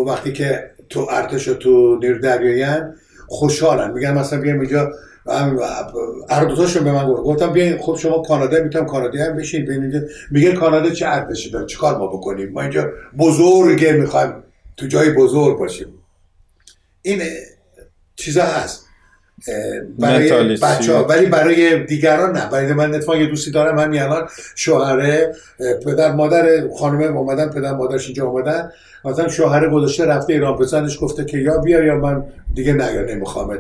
وقتی که تو ارتش و تو نیر دریایی خوشحالن. میگن مثلا بیایم اینجا هر دوتاشون به من گفتم بیاین خب شما کانادا می‌تونم کانادایی هم بشین. میگه کانادا چه ارتشی داره چیکار ما بکنیم؟ ما اینجا بزرگه می‌خوایم تو جای بزرگ باشیم. این چیزا هست. برای بچه ها ولی برای دیگران نه. برای من اتفاقا یه دوستی دارم. همین الان شوهره پدر مادر خانم اومدن پدر مادرش اینجا اومدن. مثلا شوهر گذاشته رفته ایران. پسرش گفته که یا بیا یا من دیگه نگه نمی‌خوام.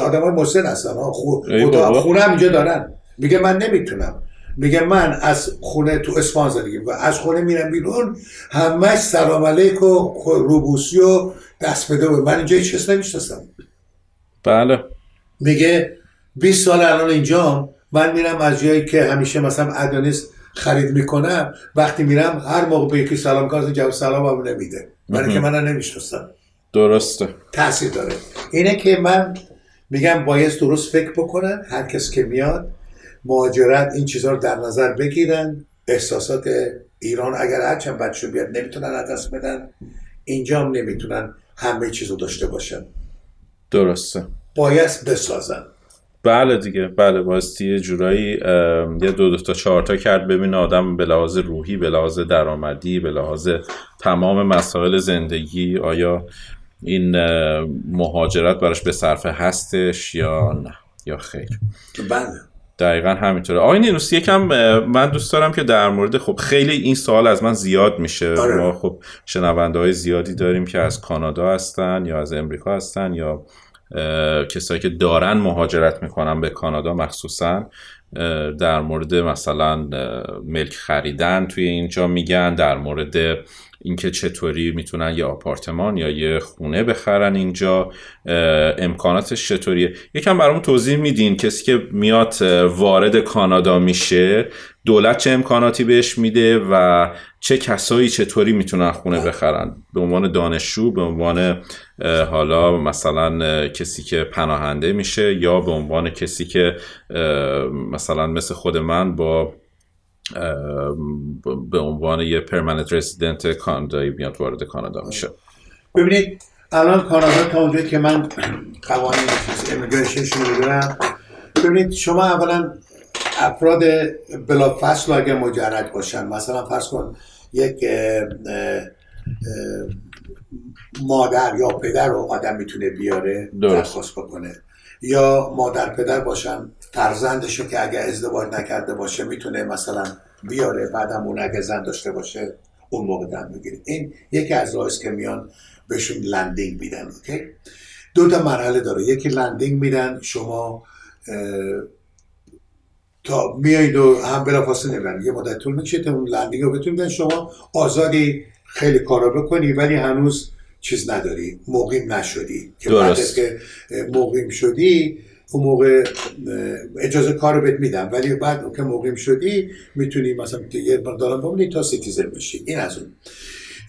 آدم های مسن هستن. خونه هم اینجا دارن. میگه من نمی‌تونم. میگه من از خونه تو اسفان زندگی و از خونه میرم بیرون. همش سلام علیک و روبوسی و دست بده. من اینجا هیچ کس نمی‌شناسم. بله. میگه 20 سال الان اینجا من میرم از جایی که همیشه مثلا ادونیس خرید می‌کنم وقتی میرم هر موقع به یکی سلام کنم جواب سلام هم نمیده. برای که من نمی‌شناسم درسته. تاثیر داره. اینه که من میگم باید درست فکر بکنن هر کس که میاد مهاجرت این چیزها رو در نظر بگیرن. احساسات ایران اگر هرچند بچه بیاد نمی‌تونن از دست بدن. اینجا هم نمی‌تونن همه چیز رو داشته باشن. درسته. باید بسازن. بله دیگه بله باستی یه جورایی یه دو دو تا چهار تا کرد. ببین آدم به لحاظ روحی به لحاظ درآمدی به لحاظ تمام مسائل زندگی آیا این مهاجرت براش به صرفه هستش یا نه؟ یا خیر؟ بله. دقیقا همینطوره آقای نینوس یکم من دوست دارم که در مورد خب خیلی این سوال از من زیاد میشه آره. ما خب شنونده های زیادی داریم که از کانادا هستن یا از امریکا هستن یا کسایی که دارن مهاجرت می‌کنن به کانادا مخصوصا در مورد مثلا ملک خریدن توی اینجا میگن در مورد اینکه چطوری می‌تونن یه آپارتمان یا یه خونه بخرن اینجا امکاناتش چطوریه؟ یکم برامون توضیح میدین کسی که میاد وارد کانادا میشه دولت چه امکاناتی بهش میده و چه کسایی چطوری می‌تونن خونه بخرن؟ به عنوان دانشجو به عنوان حالا مثلا کسی که پناهنده میشه یا به عنوان کسی که مثلا مثل خود من با به عنوان یه پرمننت رزیدنت کانادایی بیاد وارد کانادا میشه. ببینید الان کانادا تا اونجایی که من قوانین امیگریشنش می‌دونم ببینید شما اولا افراد بلا فصل اگر مجرد باشن مثلا فرض کن یک مادر یا پدر رو آدم می‌تونه بیاره درخواست بکنه. یا مادر پدر باشن فرزندش رو که اگر ازدواج نکرده باشه می‌تونه مثلا بیاره بعدم اون اگه زن داشته باشه اون موقع دم بگیره این یکی از راهست که میان بهشون landing میدن okay؟ دو تا مرحله داره. یکی landing میدن شما تا میایید و هم بلافاصله نمیدن یه مدت طول می‌کشه اون landing رو بتونید شما آزادی خیلی کارا بکنی ولی هنوز چیز نداری. مقیم نشدی. که بعد از که مقیم شدی اون موقع اجازه کار بهت میدم. ولی بعد که مقیم شدی می‌تونی مثلا یه دارم بمونی تا citizen بشی. این از اون.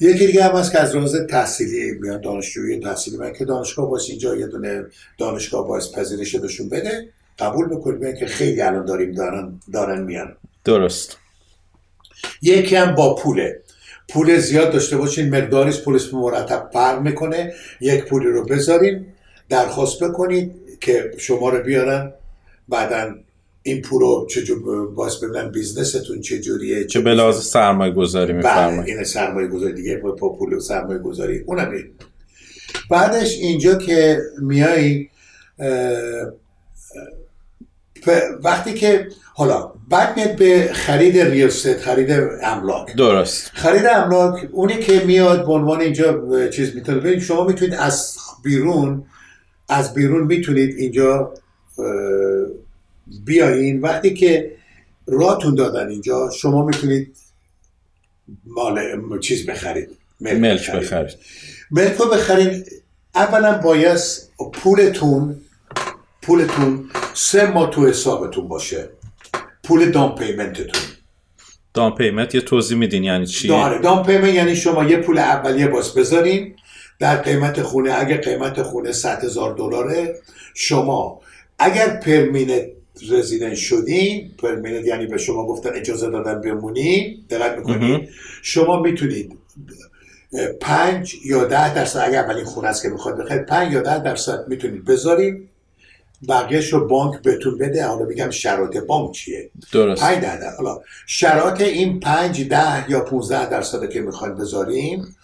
یکی دیگه هم هست که از راز تحصیلی میان دانشجوی تحصیلی. من که دانشگاه باشه اینجا یه دونه دانشگاه باعث پذیرش بهشون بده قبول بکنیم که خیلی الان داریم دارن دارن میان. درست. یکی هم با پوله. پول زیاد داشته باشین مقداریش پولش مرتب پر می‌کنه. یک پولی رو بذارین درخواست بکنید که شما رو بیارن بعدا این پول رو چجور باز ببینن بیزنستون چجوریه؟ چه به لحاظ سرمایه گذاری میفرمایید. بله این سرمایه گذاری دیگه با پول سرمایه گذاری اونم بعدش اینجا که میایی وقتی که حالا بعد میاد به خرید ریلست خرید املاک. درست. خرید املاک اونی که میاد به عنوان اینجا چیز می‌تونه. شما می‌تونید از بیرون از بیرون می‌تونید اینجا بیایین. وقتی که راتون دادن اینجا شما می‌تونید مال چیز بخرید. ملک بخرید. ملک رو بخرید. اولا باید پولتون پولتون سه ماه تو حسابتون باشه. پول down payment تون. down payment یه توضیح میدین یعنی چی؟ داره. down payment یعنی شما یه پول اولیه باز بذارین. در قیمت خونه اگر قیمت خونه 100 هزار دلاره شما اگر permanent resident شدین permanent یعنی به شما گفتن اجازه دادن بمونین دقت می‌کنید. شما می‌تونید پنج یا ده درصد اگر اولین خونه است که می‌خواد بخرید پنج یا ده درصد می‌تونید بذارید. بقیهش رو بانک بهتون بده. حالا بگم شرایط بانک چیه؟ درست. پنج ده, ده. حالا شرایط این پنج ده یا 15 درصد که می‌خواید بذاریم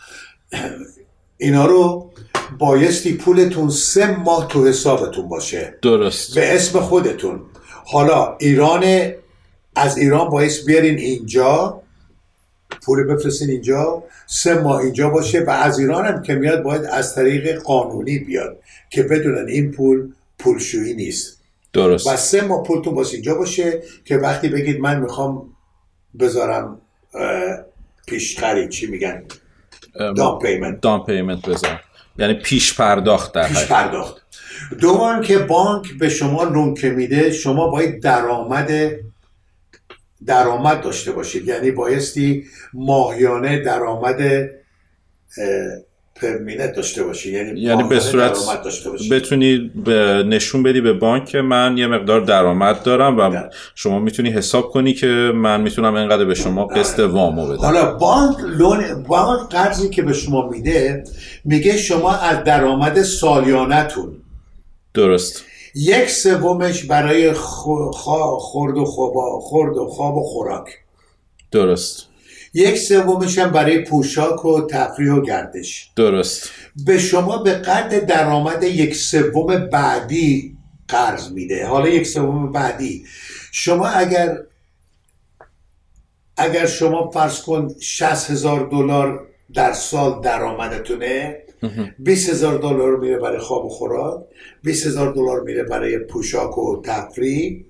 اینا رو بایستی پولتون سه ماه تو حسابتون باشه. درست. به اسم خودتون. حالا ایران از ایران باعث بیارین اینجا. پول بفرستین اینجا. سه ماه اینجا باشه و از ایران هم که میاد باید از طریق قانونی بیاد که بدونن این پول پولشویی نیست. درست. و سه ماه پولتون باشه اینجا باشه که وقتی بگید من می‌خوام بذارم پیش خرید چی میگن؟ down payment down payment بذار یعنی پیش پرداخت در پیش پرداخت. دوم که بانک به شما loan که میده شما باید درآمد درآمد داشته باشید. یعنی بایستی ماهیانه درآمد permanent داشته باشی. یعنی, یعنی به صورت بتونی به نشون بدی به بانک من یه مقدار درآمد دارم و ده. شما می‌تونی حساب کنی که من می‌تونم اینقدر به شما قسط وامو بدم. حالا بانک لون بانک قرضی که به شما میده میگه شما از درآمد سالیانتون. درست. یک سومش برای خورد و خواب خورد و خواب و خوراک. درست. یک سومش هم برای پوشاک و تفریح و گردش. درست. به شما به قدر درآمد یک سوم بعدی قرض میده. حالا یک سوم بعدی. شما اگر اگر شما فرض کن 60 هزار دلار در سال درآمدتونه 20 هزار دلار میره برای خواب و خوراک 20 هزار دلار میره برای پوشاک و تفریح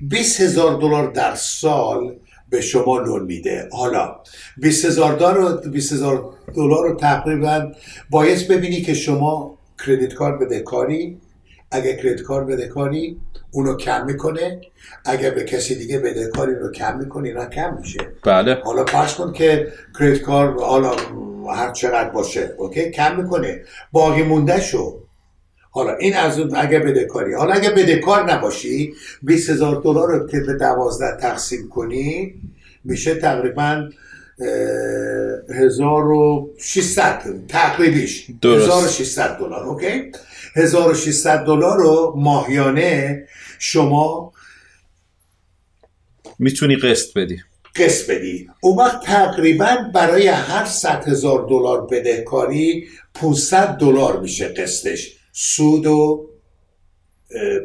20 هزار دلار در سال به شما لون میده. حالا 20 هزار دلار رو تقریبا باید ببینی که شما کردیت کارت بده کاری. اگر کردیت کارت بده کاری اونو کم می‌کنه. اگر به کسی دیگه بده کاری رو کم می‌کنه. اینا کم میشه. بله. حالا فرض کن که کردیت کارت حالا هر چقدر باشه اوکی؟ کم می‌کنه. باقی مونده شو. حالا این از اون اگه بدهکاری حالا اگه بدهکار نباشی 20 هزار دلار رو که به دوازده تقسیم کنی میشه تقریبا 1600 تقریبیش. 1600 دلار okay؟ 1600 دلار رو ماهیانه شما می‌تونی قسط بدی. قسط بدی. اون وقت تقریبا برای هر 100 هزار دلار بدهکاری 500 دلار میشه قسطش. سود و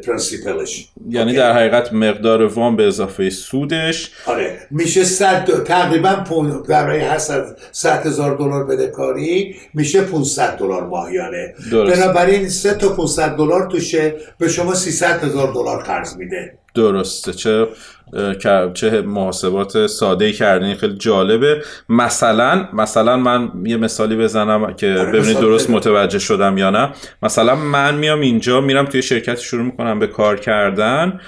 principal ش یعنی در حقیقت مقدار وام به اضافه سودش. آره. میشه صد تقریبا برای هر صد هزار دلار بدهکاری میشه 500 دلار ماهیانه. بنابراین سه تا 500 دلار توشه به شما 300 هزار دلار قرض میده. درسته. چه چه محاسبات ساده کردین. خیلی جالبه. مثلا مثلا من یه مثالی بزنم که آره، ببینید درست متوجه شدم یا نه. مثلا من میام اینجا میرم توی شرکت شروع می‌کنم به کار کردن.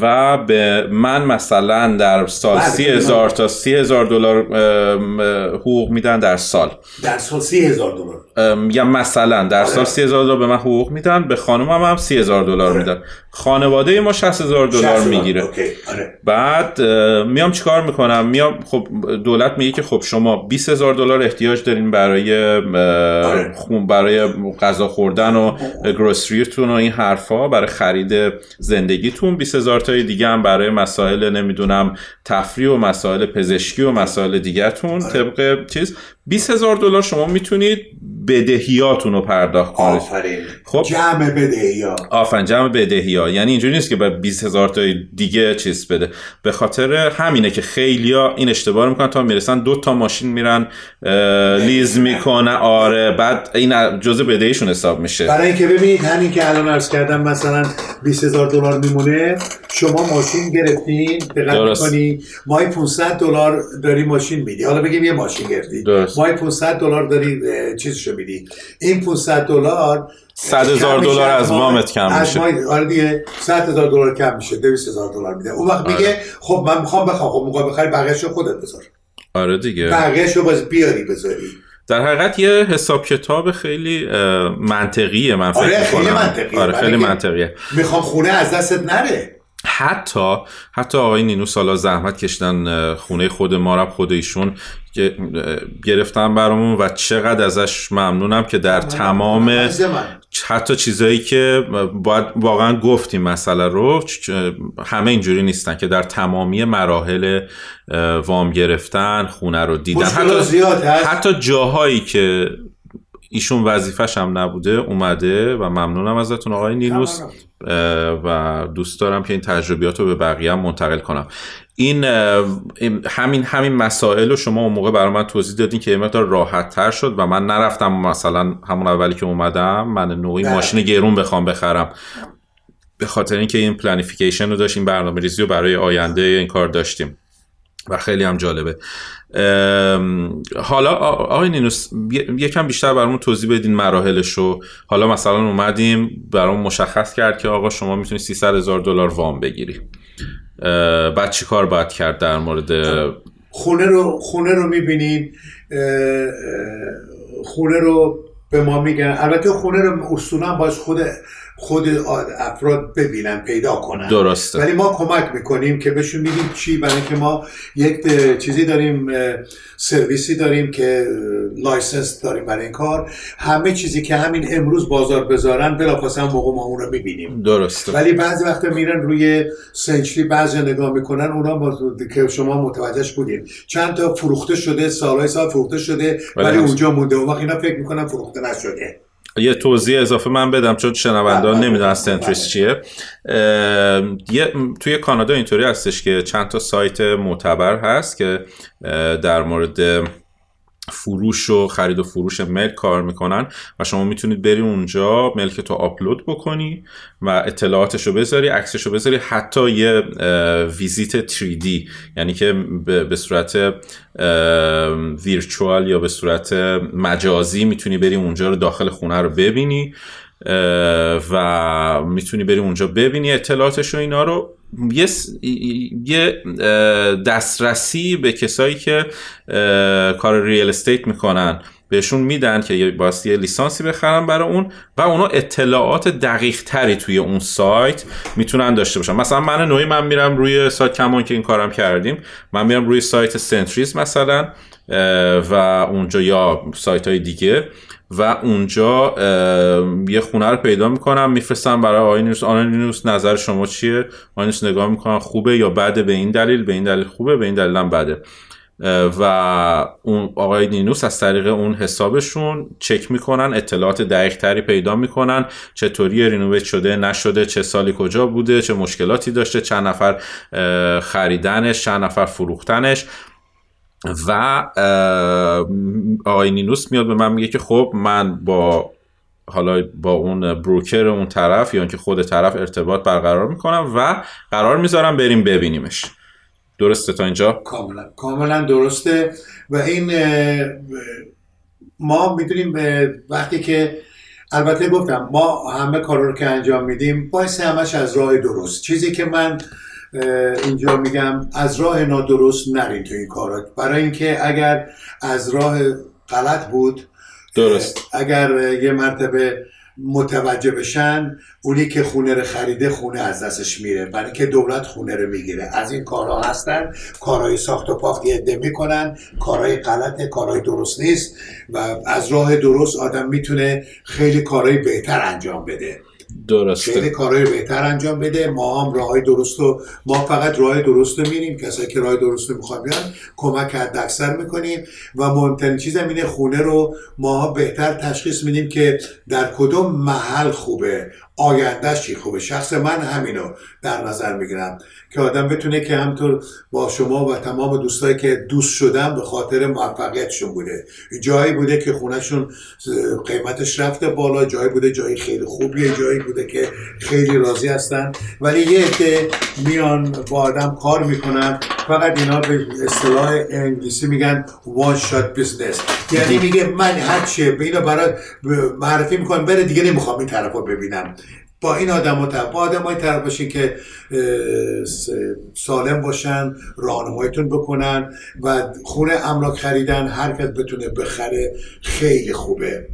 و به من مثلا در سال بله، سی هزار تا سی هزار دلار حقوق میدن در سال. در سال سی هزار دلار. یا مثلا در سال آره. سی هزار دلار به من حقوق میدن به خانم هم, هم سی هزار دلار آره. میدن. خانواده ما 60 هزار دلار می‌گیره. آره. بعد میام چیکار می‌کنم؟ میام خب دولت میگه که خب شما 20 هزار دلار احتیاج دارین برای خون برای غذا خوردن و گروسریتون و این حرفا برای خرید زندگیتون. 20 هزار تای دیگه هم برای مسائل نمی‌دونم تفریح و مسائل پزشکی و مسائل دیگهتون طبق چیز. 20 هزار دلار شما می‌تونید بدهیاتون رو پرداخت کنید. آفرین. خب. جمع بدهیا. آفرین جمع بدهیا. یعنی اینجوری نیست که به 20 هزار تا دیگه چیز بده. به خاطر همینه که خیلیا این اشتباه می‌کنن. تا می‌رسن دو تا ماشین میرن لیز می‌کنه آره. بعد این جزء بدهیشون حساب میشه. برای اینکه ببینید همین که الان عرض کردم مثلا 20 هزار دلار میمونه شما ماشین گرفتین دقت کنی ماهی 500 دلار داری ماشین میدی. حالا بگیم یه ماشین گرفتی ماهی 500 دلار داری چیزشو میدی. این 500 دلار 100 هزار دلار از وامت کم میشه. آره دیگه 100 هزار دلار کم میشه. 200 هزار دلار میده. اون وقت میگه آره. خب من می‌خوام بخوام. خب موقع بخری بقیه‌شو خودت بذار. آره دیگه. بقیه‌شو باز بیاری بذاری. در حقیقت یه حساب کتاب خیلی منطقیه من فکر آره خیلی منطقیه. آره خیلی منطقیه. می‌خوام خونه از دستت نره. حتی حتی آقای نینو سالا زحمت کشتن خونه خود ما خود ایشون گرفتم برامون و چقدر ازش ممنونم که در تمام حتی چیزایی که باید واقعا گفتیم مسئله رو همه اینجوری نیستن که در تمامی مراحل وام گرفتن خونه رو دیدن. حتی, حتی جاهایی که ایشون وظیفش هم نبوده اومده و ممنونم ازتون آقای نیلوس و دوست دارم که این تجربیات رو به بقیه هم منتقل کنم. این همین همین مسائل رو شما اون موقع برای من توضیح دادین که یه مقدار راحت تر شد و من نرفتم مثلا همون اولی که اومدم من نوعی بله. ماشین گرون بخوام بخرم. به خاطر اینکه این پلانیفیکیشن رو داشتیم برنامه ریزی رو برای آینده این کار داشتیم. و خیلی هم جالبه. حالا آقای نینوس یکم بیشتر برامون توضیح بدین مراحلش رو حالا مثلا اومدیم برامون مشخص کرد که آقا شما می‌تونی 300 هزار دلار وام بگیری. بعد چی کار باید کرد در مورد؟ خونه رو خونه رو می‌بینین خونه رو به ما میگن. البته خونه رو اصولا باز خود خود افراد ببینن پیدا کنن. درسته. ولی ما کمک می‌کنیم که بهشون میگیم چی برای که ما یک چیزی داریم سرویسی داریم که license داریم برای این کار. همه چیزی که همین امروز بازار بذارن بلافاصله موقع ما اون رو می‌بینیم. درسته. ولی بعضی وقتا میرن روی Century بعضی نگاه می‌کنن اونا که شما متوجهش بودیم چند تا فروخته شده سالهای سال فروخته شده ولی اونجا مونده. اون وقت اینا فکر می‌کنن فروخته نشده. یه توضیح اضافه من بدم چون شنوندان بله. نمی‌دونن سنتریس چیه توی کانادا اینطوری هستش که چند تا سایت معتبر هست که در مورد فروش و خرید و فروش ملک کار می‌کنن و شما می‌تونید بری اونجا ملک تو آپلود بکنی و اطلاعاتش رو بذاری عکسش بذاری حتی یه ویزیت 3D یعنی که به صورت ویرچوال یا به صورت مجازی می‌تونی بری اونجا رو داخل خونه رو ببینی. و می‌تونی بری اونجا ببینی اطلاعاتش و اینا رو. یه, یه دسترسی به کسایی که کار ریال استیت می‌کنن بهشون میدن که باید یه لیسانسی بخرن برای اون و اونا اطلاعات دقیق تری توی اون سایت می‌تونن داشته باشن. مثلا من نوعی من میرم روی سایت کمان که این کارم کردیم. من میرم روی سایت سنتریز مثلا و اونجا یا سایت های دیگه. و اونجا یه خونه رو پیدا می‌کنم میفرستم برای آقای نیوس نظر شما چیه؟ آقای نیوس نگاه می‌کنم خوبه یا بده؟ به این دلیل به این دلیل خوبه به این دلیل هم بده. و اون آقای نینوس از طریق اون حسابشون چک می‌کنن اطلاعات دقیق تری پیدا می‌کنن چطوری رینوویت شده نشده چه سالی کجا بوده چه مشکلاتی داشته چند نفر خریدنش چند نفر فروختنش. و آقای نینوس میاد به من میگه که خب من با حالا با اون بروکر اون طرف یا اینکه خود طرف ارتباط برقرار می‌کنم و قرار می‌ذارم بریم ببینیمش. درسته تا اینجا؟ کاملا کاملا درسته. و این ما می‌دونیم وقتی که البته گفتم ما همه کار رو که انجام میدیم باعث همش از راه درست. چیزی که من اینجا میگم از راه نادرست نرین تو این کارات برای اینکه اگر از راه غلط بود درست. اگر یه مرتبه متوجه بشن اونی که خونه رو خریده خونه از دستش میره. برای که دولت خونه رو می‌گیره. از این کارها هستن. کارهای ساخت و پاخت عده می‌کنن. کارهای غلط کارهای درست نیست. و از راه درست آدم می‌تونه خیلی کارهای بهتر انجام بده. درسته. خیلی کارهای بهتر انجام بده. ما هم راه درست رو ما فقط راه درست رو میریم کسایی که راه درست رو می‌خوان بیان کمک حد اکثر می‌کنیم و مهمترین چیز هم اینه خونه رو ما بهتر تشخیص میدیم که در کدوم محل خوبه. آیندهش چی؟ خوبه شخص من همینو در نظر می‌گیرم که آدم بتونه که همطور با شما و تمام دوستایی که دوست شدن به خاطر موفقیتشون بوده. جایی بوده که خونهشون قیمتش رفته بالا جایی بوده جایی خیلی خوبیه جایی بوده که خیلی راضی هستن. ولی یه عده میان با آدم کار می‌کنن فقط اینا به اصطلاح انگلیسی میگن one shot business یعنی میگه من هر چیه به اینا برای معرفی می‌کنم بره دیگه نمی‌خوام این طرف رو ببینم. با این آدم ها با آدم های طرف باشین که سالم باشن راهنماییتون بکنن و خونه املاک خریدن هر کس بتونه بخره خیلی خوبه.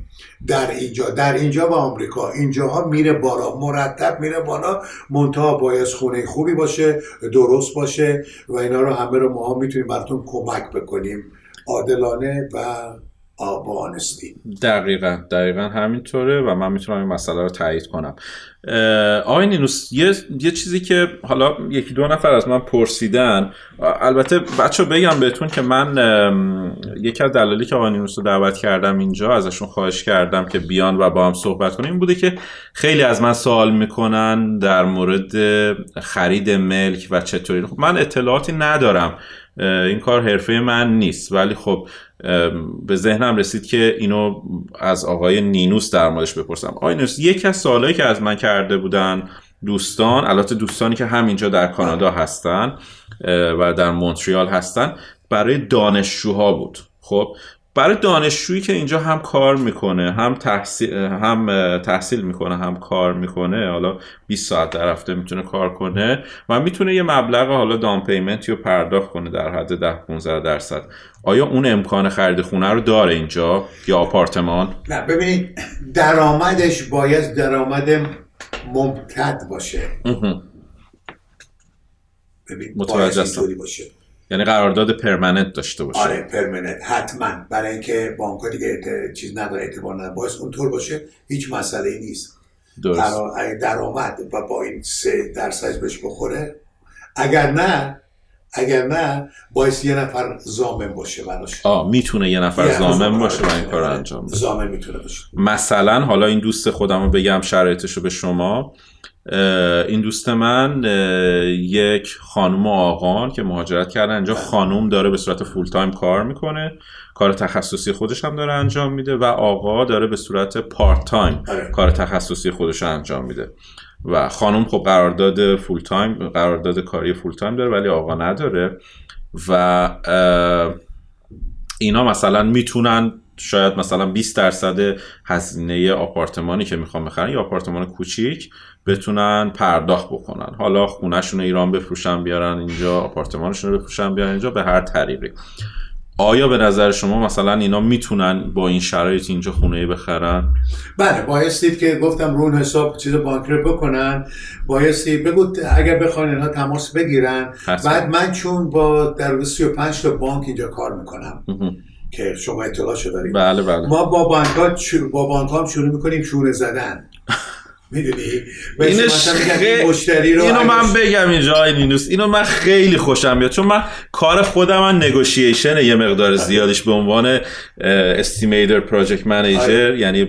در اینجا در اینجا با آمریکا. اینجاها میره بالا. مرتب میره بالا. منتها باید خونه خوبی باشه درست باشه و اینا رو همه رو ما می‌تونیم براتون کمک بکنیم. عادلانه و با آنستی دقیقا دقیقا همینطوره و من می‌تونم این مسئله رو تایید کنم. آقای نینوس یه،, یه چیزی که حالا یکی دو نفر از من پرسیدن البته بچه بگم بهتون که من یکی از دلالی که آقای نینوس رو دعوت کردم اینجا ازشون خواهش کردم که بیان و با هم صحبت کنیم بوده که خیلی از من سوال می‌کنن در مورد خرید ملک و چطوری. خب من اطلاعاتی ندارم. این کار حرفه من نیست. ولی خب به ذهنم رسید که اینو از آقای نینوس در موردش بپرسم. آقای نینوس یکی از سوالایی که از من کرده بودن دوستان البته دوستانی که همینجا در کانادا هستن و در مونتریال هستن برای دانشجوها بود. خب برای دانشجویی که اینجا هم کار می‌کنه هم تحصیل هم تحصیل می‌کنه هم کار می‌کنه حالا 20 ساعت در هفته می‌تونه کار کنه و می‌تونه یه مبلغ حالا دان پیمنتی رو پرداخت کنه در حد 10 15 درصد. آیا اون امکان خرید خونه رو داره اینجا یا آپارتمان؟ نه ببینید درآمدش باید درآمد ممتد باشه. متوجه باشه. یعنی قرارداد پرمننت داشته باشه. آره پرمننت. حتما. برای اینکه بانک دیگه چیز نداره اعتبار نداره باید اونطور باشه هیچ مسئله ای نیست. درست. درآمد و با این سه درصد بهش بخوره اگر نه اگر نه باید یه نفر زامن باشه براش. آه می‌تونه یه نفر ضامن باشه و این کار انجام بده. ضامن می‌تونه باشه. مثلا حالا این دوست خودم رو بگم شرایطش رو به شما. این دوست من یک خانم و آقان که مهاجرت کردن اینجا. خانم داره به صورت full time کار می‌کنه. کار تخصصی خودش هم داره انجام میده و آقا داره به صورت part time. کار تخصصی خودش انجام میده. و خانم خب قرارداد full time قرارداد کاری full time داره ولی آقا نداره و اینا مثلا می‌تونن شاید مثلا 20 درصد هزینه آپارتمانی که می‌خوام بخرن یا آپارتمان کوچیک بتونن پرداخت بکنن. حالا خونهشون ایران بفروشن بیارن اینجا آپارتمانشون رو بفروشن بیارن اینجا به هر طریقی. آیا به نظر شما مثلا اینا می‌تونن با این شرایط اینجا خونه بخرن؟ بله بایستید که گفتم رون حساب چیز بانکی بکنن بایستی بگو اگر بخوان اینا تماس بگیرن. بعد من چون با در 35 تا بانک اینجا کار می‌کنم. که شما اطلاع دارید. بله بله. ما با بانک ها با بانک هم شروع می‌کنیم شونه زدن. می‌دونی؟ اینش مشتری رو اینو من بگم اینجا نینوس. اینو من خیلی خوشم میاد چون من کار خودم من نگوشیشن یه مقدار زیادش به عنوان استیمیتر پروژکت منیجر یعنی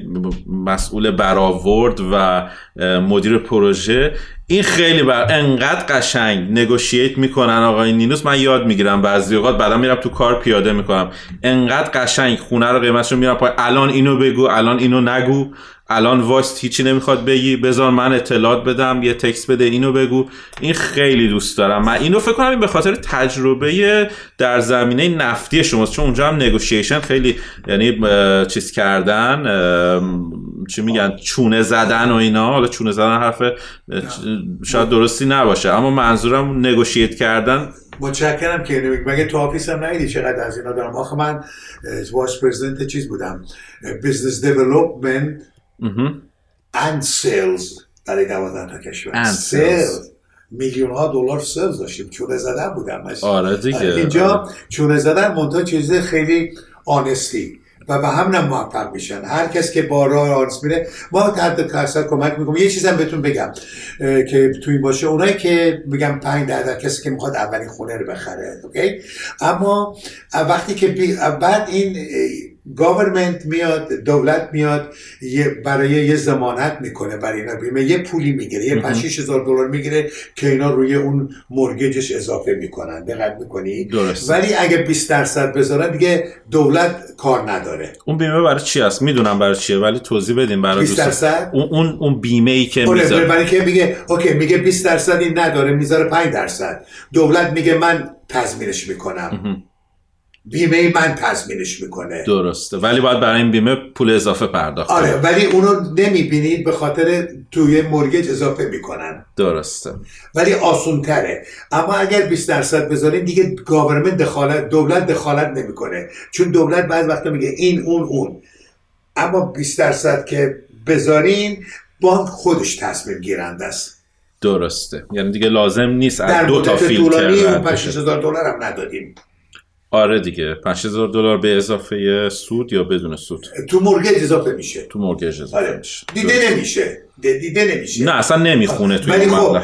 مسئول برآورد و مدیر پروژه. این خیلی بر انقدر قشنگ نگوشیت می‌کنن آقای نینوس. من یاد می‌گیرم بعضی اوقات بعدا میرم تو کار پیاده می‌کنم. انقدر قشنگ خونه رو قیمتشو میرم پای الان اینو بگو الان اینو نگو. الان واست هیچی نمی‌خواد بگی. بذار من اطلاعات بدم. یه تکست بده اینو بگو. این خیلی دوست دارم. من اینو فکر کنم این به خاطر تجربه در زمینه نفتی شماست. چون اونجا هم نگوشیشن خیلی یعنی چیز کردن چی میگن چونه زدن و اینا. حالا چونه زدن حرف شاید درستی نباشه. اما منظورم negotiate کردن. متشکرم که مگه تو office هم ندیدی چقدر از اینا دارم؟ آخه من vice president چیز بودم. business development and sales. برای دوازده تا کشور. sales میلیون ها دلار sales داشتیم. چونه زدن بودم آره دیگه. اینجا آره. چونه زدن منتها چیز خیلی honesty و به هم موفق میشن. هر کس که با راه honest میره ما صد در صد کمک می‌کنم یه چیزم بهتون بگم که تو این باشه. اونایی که میگم 5 درصد کسی که می‌خواد اولین خونه رو بخره okay؟ اما وقتی که بعد این government میاد دولت میاد برای یه ضمانت می‌کنه برای اینا. بیمه یه پولی می‌گیره یه 5 هزار دلار می‌گیره که اینا روی اون mortgage ش اضافه می‌کنن. دقت می‌کنی؟ درست. ولی اگه 20 درصد بذارن دیگه دولت کار نداره. اون بیمه برای چی است می‌دونم برای چیه ولی توضیح بدیم برای 20 درصد؟ اون اون اون بیمه ای که آره، می‌ذاره. برای که میگه okay میگه 20 درصد این نداره می‌ذاره 5 درصد. دولت میگه من تضمینش می‌کنم. بیمه من تضمینش می‌کنه. درسته. ولی باید برای این بیمه پول اضافه پرداخت آره ولی اونو نمی‌بینید به خاطر توی mortgage اضافه می‌کنن. درسته. ولی آسون تره اما اگر 20 درصد بذارین دیگه government دخالت دولت دخالت نمی‌کنه. چون دولت بعد وقتا میگه این اون اون. اما 20 درصد که بذارین بانک خودش تصمیم گیرنده است. درسته. یعنی دیگه لازم نیست از دو تا فیلتر رد دلار هم ندادیم. آره دیگه. 5000 دلار به اضافه سود یا بدون سود؟ تو مورگج اضافه میشه. تو مورگج اضافه آره. میشه. دیده نمیشه. دیده نمیشه. نه اصلا نمی‌خونه تو این خب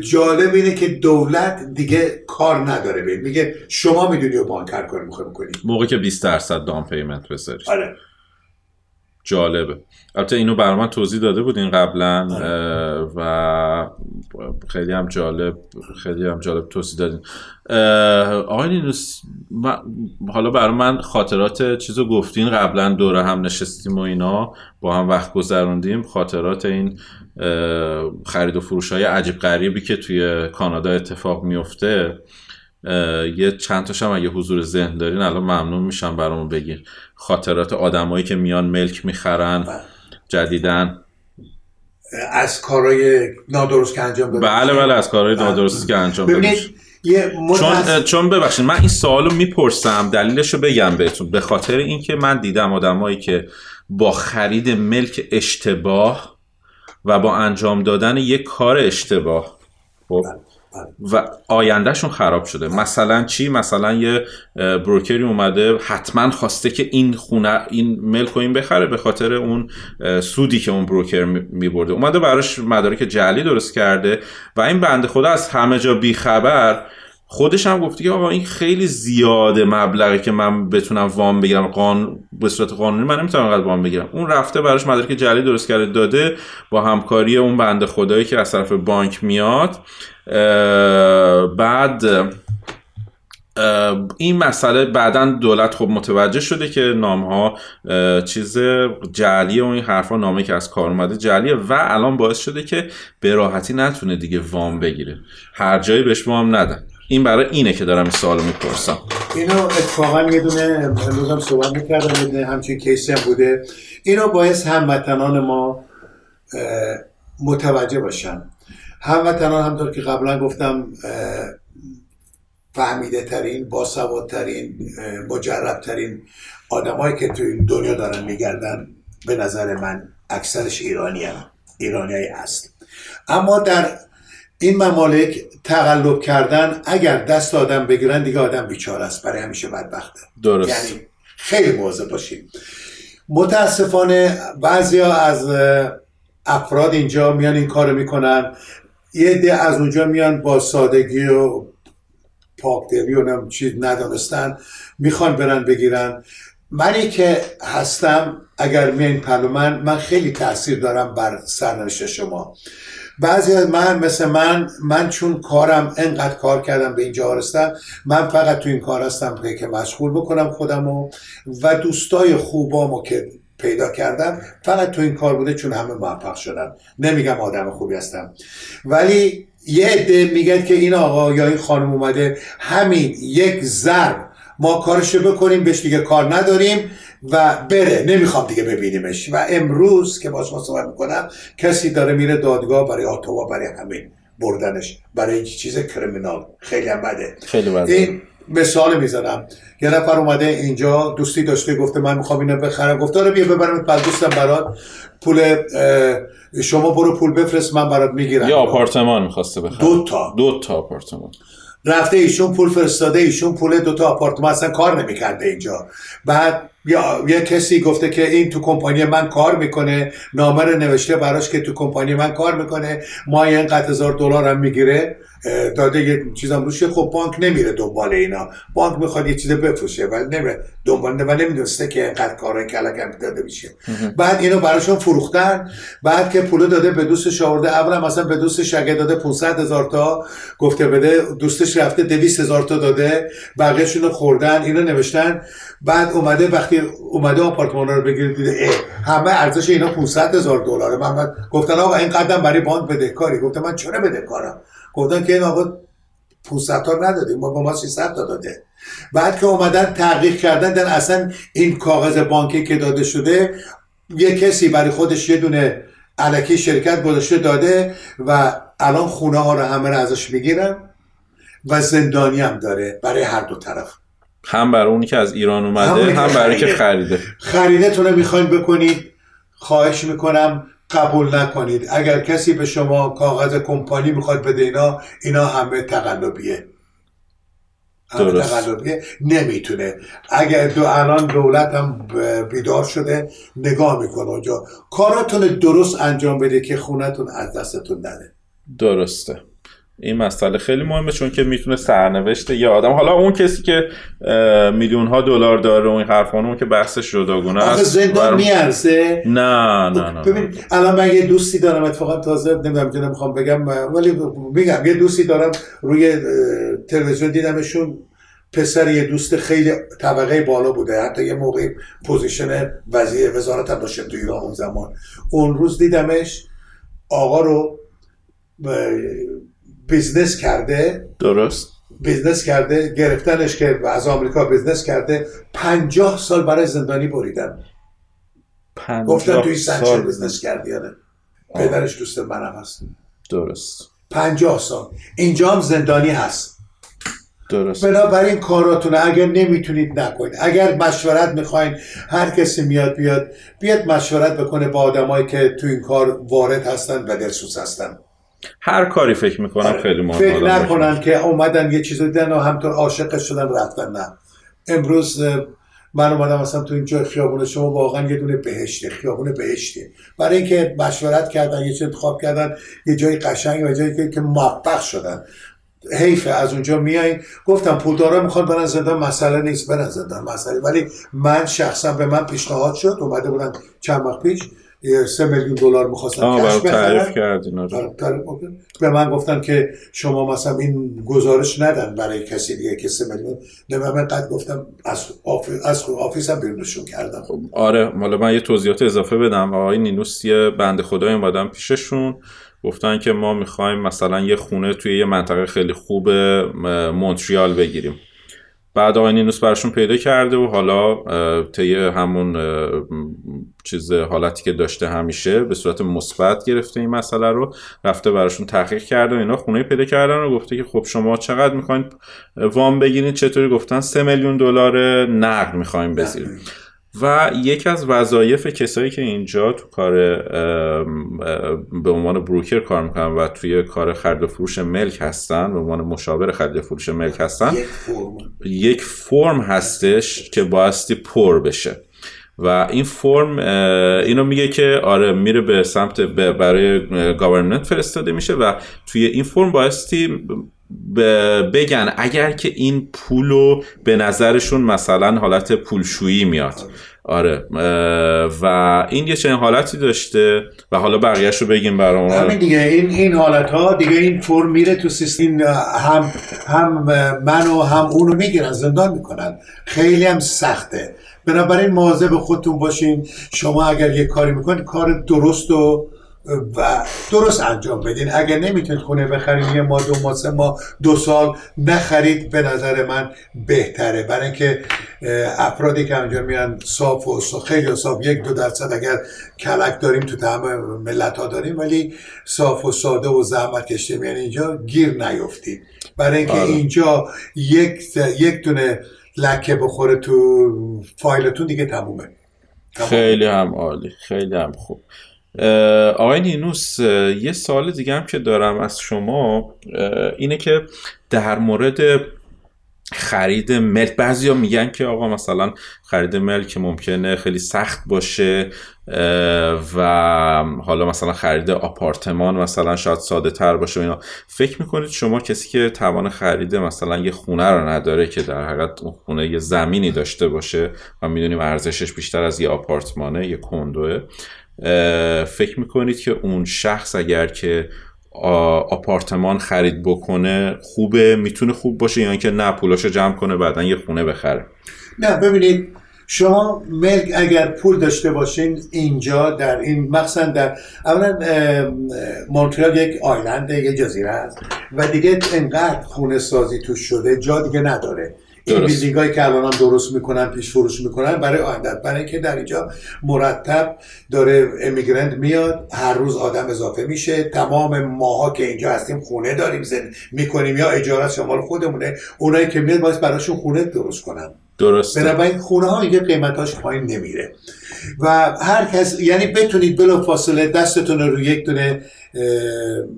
جالب اینه که دولت دیگه کار نداره. بید. میگه شما می‌دونی و بانکر کار می‌خوای کنی موقع که 20 درصد دام پیمنت بذاری آره. جالبه. البته اینو بر من توضیح داده بودین قبلا آره. و خیلی هم جالب خیلی هم جالب توضیح دادین. آقای نینوس حالا برای من خاطرات چیزو گفتین قبلا دوره هم نشستیم و اینا با هم وقت گذروندیم. خاطرات این خرید و فروش های عجیب غریبی که توی کانادا اتفاق میفته یه چند تاش هم اگه حضور ذهن دارین الان ممنون میشم برامون بگین خاطرات آدمایی که میان ملک می‌خرن بله. جدیدن از کارهای نادرست که انجام بده بله بله از کارهای بله. نادرست که انجام بده چون چون ببخشید من این سوالو می‌پرسم دلیلش رو بگم بهتون به خاطر اینکه من دیدم آدمایی که با خرید ملک اشتباه و با انجام دادن یک کار اشتباه خب بله. و آیندهشون خراب شده. مثلا چی؟ مثلا یه بروکری اومده حتما خواسته که این خونه این ملک این بخره به خاطر اون سودی که اون بروکر میبرده. اومده براش مدارک جعلی درست کرده و این بنده خدا از همه جا بیخبر خودش هم گفته که آقا این خیلی زیاده مبلغی که من بتونم وام بگیرم قانون به صورت قانونی من نمی‌تونم انقدر وام بگیرم. اون رفته براش مدارک جعلی درست کرده داده با همکاری اون بنده خدایی که از طرف بانک میاد. بعد این مسئله بعدا دولت خب متوجه شده که نام ها چیز جعلیه و این حرفا نامه که از کار اومده جعلیه و الان باعث شده که به راحتی نتونه دیگه وام بگیره. هر جایی بهش وام ندن. این برای اینه که دارم این سوالو می‌پرسم. اینو اتفاقا یه دونه امروز صحبت می‌کردم یه همچین کیسی هم بوده. اینو باعث هموطنان ما متوجه باشن. هموطنان همطور که قبلا گفتم فهمیده ترین باسوادترین مجرب آدمایی که تو این دنیا دارن میگردن به نظر من اکثرش ایرانی هم. ایرانی های اصل. اما در این ممالک تقلب کردن اگر دست آدم بگیرن دیگه آدم بیچاره است. برای همیشه بدبخته. درست. یعنی خیلی مواظب باشید متاسفانه بعضی ها از افراد اینجا میان این کارو می‌کنن. یه عده از اونجا میان با سادگی و پاکدلی و چیز ندانستن می‌خوان برن بگیرن. منی که هستم اگر میان من من خیلی تاثیر دارم بر سرنوشت شما. بعضی از من مثل من من چون کارم انقدر کار کردم به اینجا رسیدم من فقط تو این کار هستم که مشغول بکنم خودمو و دوستای خوبامو که پیدا کردم فقط تو این کار بوده چون همه موفق شدن. نمیگم آدم خوبی هستم. ولی یه عده میگن که این آقا یا این خانم اومده همین یک ضرب ما کارشو بکنیم بهش دیگه کار نداریم. و بره. نمی‌خوام دیگه ببینیمش. و امروز که باش صحبت می‌کنم کسی داره میره دادگاه برای آتوا برای همین بردنش. برای این چیز کریمینال. خیلی هم بده. خیلی بده. این مثال می‌زنم. یه نفر اومده اینجا دوستی داشته گفته من می‌خوام اینو بخرم. گفته آره بیا ببرم پل دوستم برات. پول شما برو پول بفرست من برات می‌گیرم. یه آپارتمان می‌خواسته بخره. دو تا. دو تا آپارتمان. رفته ایشون پول فرستاده ایشون پول دو تا آپارتمان اصلا کار نمی‌کرده اینجا. بعد یا یه کسی گفته که این تو کمپانی من کار می‌کنه نامه رو نوشته براش که تو کمپانی من کار می‌کنه ما اینقدر هزار دلار هم می‌گیره. داده یه چیزام روشه خب بانک نمیره دنبال اینا. بانک می‌خواد یه چیز بفروشه ولی نمیره دنبال و نمی‌دونسته که اینقدر کارهای کلکم داده میشه. بعد اینو براشون فروختن بعد که پول داده به دوستش آورده اولا مثلا به دوستش اگه داده 500 هزار تا گفته بده دوستش رفته 200 هزار تا داده بقیهشون خوردن اینو نوشتن. بعد اومده وقتی اومده آپارتمان رو بگیره دیده همه ارزش اینا 500 هزار دلاره. من گفتن آقا این قدم برای بانک بدهکاری گفتم من چرا بدهکارم گفتن که این آقا 500 تا ندادیم ما با ما 300 تا داده. بعد که اومدن تحقیق کردن در اصلا این کاغذ بانکی که داده شده یه کسی برای خودش یه دونه علکی شرکت گذاشته داده و الان خونه ها رو همه رو ازش می‌گیرن و زندانی هم داره برای هر دو طرف. هم برای اونی که از ایران اومده هم برای که خریده. خریده. تو رو می‌خواین بکنید. خواهش می‌کنم قبول نکنید. اگر کسی به شما کاغذ کمپانی می‌خواد بده اینا اینا همه تقلبیه. همه تقلبیه. نمی‌تونه. اگر دو الان دولت هم بیدار شده نگاه می‌کنه اونجا. کاراتون درست انجام بده که خونتون از دستتون نده درسته. این مسئله خیلی مهمه چون که می‌تونه سرنوشت یه آدم حالا اون کسی که میلیون ها دلار داره اون حرف اون که بحثش جداگونه است زندان میارزه. نه نه نه ببین الان من یه دوستی دارم اتفاقا تازه نمی‌دونم که نمی‌خوام بگم ولی میگم یه دوستی دارم روی تلویزیون دیدمشون پسر یه دوست خیلی طبقه بالا بوده حتی یه موقع position وزیر وزارت هم داشته تو ایران اون زمان. اون روز دیدمش آقا رو business کرده. درست. business کرده گرفتنش که از آمریکا business کرده. پنجاه سال برای زندانی بریدن. گفتن توی سنچر business کردی آره پدرش دوست منم هست. درست. پنجاه سال. اینجا هم زندانی هست. درست. بنابراین کاراتون اگر نمی‌تونید نکنید. اگر مشورت می‌خواین هر کسی میاد بیاد. بیاد مشورت بکنه با آدمایی که تو این کار وارد هستن و دلسوز هستن. هر کاری فکر می‌کنم. خیلی مهم فکر نکنن که اومدن یه چیز دیدن و همطور عاشق شدن رفتن نه. امروز من اومدم مثلا تو اینجا خیابون شما واقعا یه دونه بهشته خیابون بهشته. برای اینکه مشورت کردن یه چیز انتخاب کردن یه جای قشنگ و جایی که موفق شدن. حیف از اونجا میای. گفتم پولدارا می‌خوان برن زندان مسئله نیست برن زندان مسئله. ولی من شخصا به من پیشنهاد شد اومده بودن چند وقت پیش. سه میلیون دلار می‌خواستن کش تعریف کردین آره، به من گفتن که شما مثلا این گزارش ندن برای کسی دیگه که سه میلیون. نه من قد گفتم از office از office م بیرونشون کردم. خب آره حالا من یه توضیحات اضافه بدم. آقای نینوس یه بنده خدای اومدن پیششون. گفتن که ما می‌خوایم مثلا یه خونه توی یه منطقه خیلی خوب مونتریال بگیریم. بعد آقای نینوس براشون پیدا کرده و حالا طی همون چیز حالتی که داشته همیشه به صورت مثبت گرفته این مسئله رو رفته براشون تحقیق کرده و اینا خونه پیدا کردن و گفته که خب شما چقدر می‌خواین وام بگیرید چطوری؟ گفتن سه میلیون دلار نقد می‌خوایم بزیریم و یکی از وظایف کسایی که اینجا تو کار به عنوان بروکر کار می‌کنن و توی کار خرید و فروش ملک هستن به عنوان مشاور خرید و فروش ملک هستن یک فرم, یک فرم هستش که بایستی پر بشه. و این فرم اینو میگه که آره میره به سمت برای گاورنمنت فرستاده میشه و توی این فرم بایستی بگن اگر که این پولو به نظرشون مثلا حالت پولشویی میاد. آره و این یه چنین حالتی داشته و حالا بقیهش رو بگیم برامون همین دیگه این این حالت ها دیگه این فرم میره تو سیستم هم هم من و هم اونو می‌گیرن زندان می‌کنن. خیلی هم سخته. بنابراین مواظب خودتون باشین. شما اگر یه کاری می‌کنید کار درست و و درست انجام بدین. اگر نمی‌تونید خونه بخرید یه ما دو ما سه ما دو سال نخرید به نظر من بهتره. برای اینکه افرادی که انجام میان صاف و خیلی صاف یک دو درصد اگر کلک داریم تو تمام ملت ها داریم ولی صاف و ساده و زحمت کشته میان اینجا گیر نیفتید. برای اینکه آره. اینجا یک یک دونه لکه بخوره تو فایلتون دیگه تمومه. خیلی هم عالی. خیلی هم خوب. آقای نینوس یه سال دیگه هم که دارم از شما اینه که در مورد خرید ملک بعضی ها میگن که آقا مثلا خرید ملک ممکنه خیلی سخت باشه و حالا مثلا خرید آپارتمان مثلا شاید ساده تر باشه اینا. فکر می‌کنید شما کسی که توان خرید مثلا یه خونه رو نداره که در حقیقت اون خونه یه زمینی داشته باشه و می‌دونیم ارزشش بیشتر از یه آپارتمانه یه کندوه فکر می‌کنید که اون شخص اگر که آپارتمان خرید بکنه خوبه می‌تونه خوب باشه یا اینکه نه پولاشو جمع کنه بعدا یه خونه بخره؟ نه ببینید شما ملک اگر پول داشته باشین اینجا در این مخصوصا در اولا مونترال یک آیلند یک جزیره است و دیگه انقدر خونه سازی توش شده جا دیگه نداره. این بیلدینگ هایی که الان درست می‌کنن پیش فروش می‌کنن برای آینده برای اینکه در اینجا مرتب داره امیگرنت میاد هر روز آدم اضافه میشه. تمام ماها که اینجا هستیم خونه داریم زن می‌کنیم یا اجاره شمال خودمونه اونایی که میاد باید براشون خونه درست کنن. درسته. بنابراین خونه ها اینجا قیمتاش پایین نمیره. و هر کس یعنی بتونید بلا فاصله دستتون رو یک دونه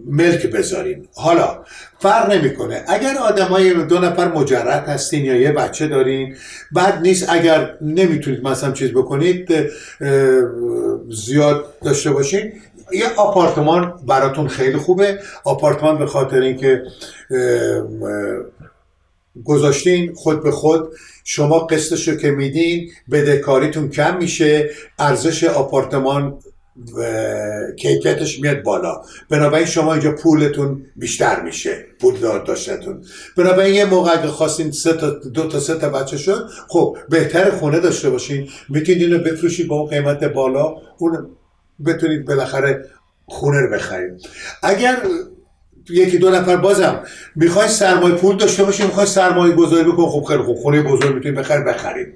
ملک بذارین. حالا فرق نمی‌کنه. اگر آدمای دو نفر مجرد هستین یا یه بچه دارین بعد نیست اگر نمی‌تونید مثلا چیز بکنید زیاد داشته باشین. یه آپارتمان براتون خیلی خوبه. آپارتمان به خاطر اینکه گذاشتین خود به خود شما قسطش رو که میدین بدهکاریتون کم میشه ارزش آپارتمان کیفیتش میاد بالا. بنابراین شما اینجا پولتون بیشتر میشه پول داشتتون بنابراین یه موقع اگه خواستین سه تا دو تا سه تا بچه شد خب بهتر خونه داشته باشین. می‌تونید اینو بفروشید با اون قیمت بالا اون بتونید بالاخره خونه رو بخرید. اگر یکی دو نفر بازم می‌خوای سرمایه پول داشته باشی می‌خوای سرمایه گذاری بکن خب خیلی خوب خونه بزرگ می‌تونی بخری بخرید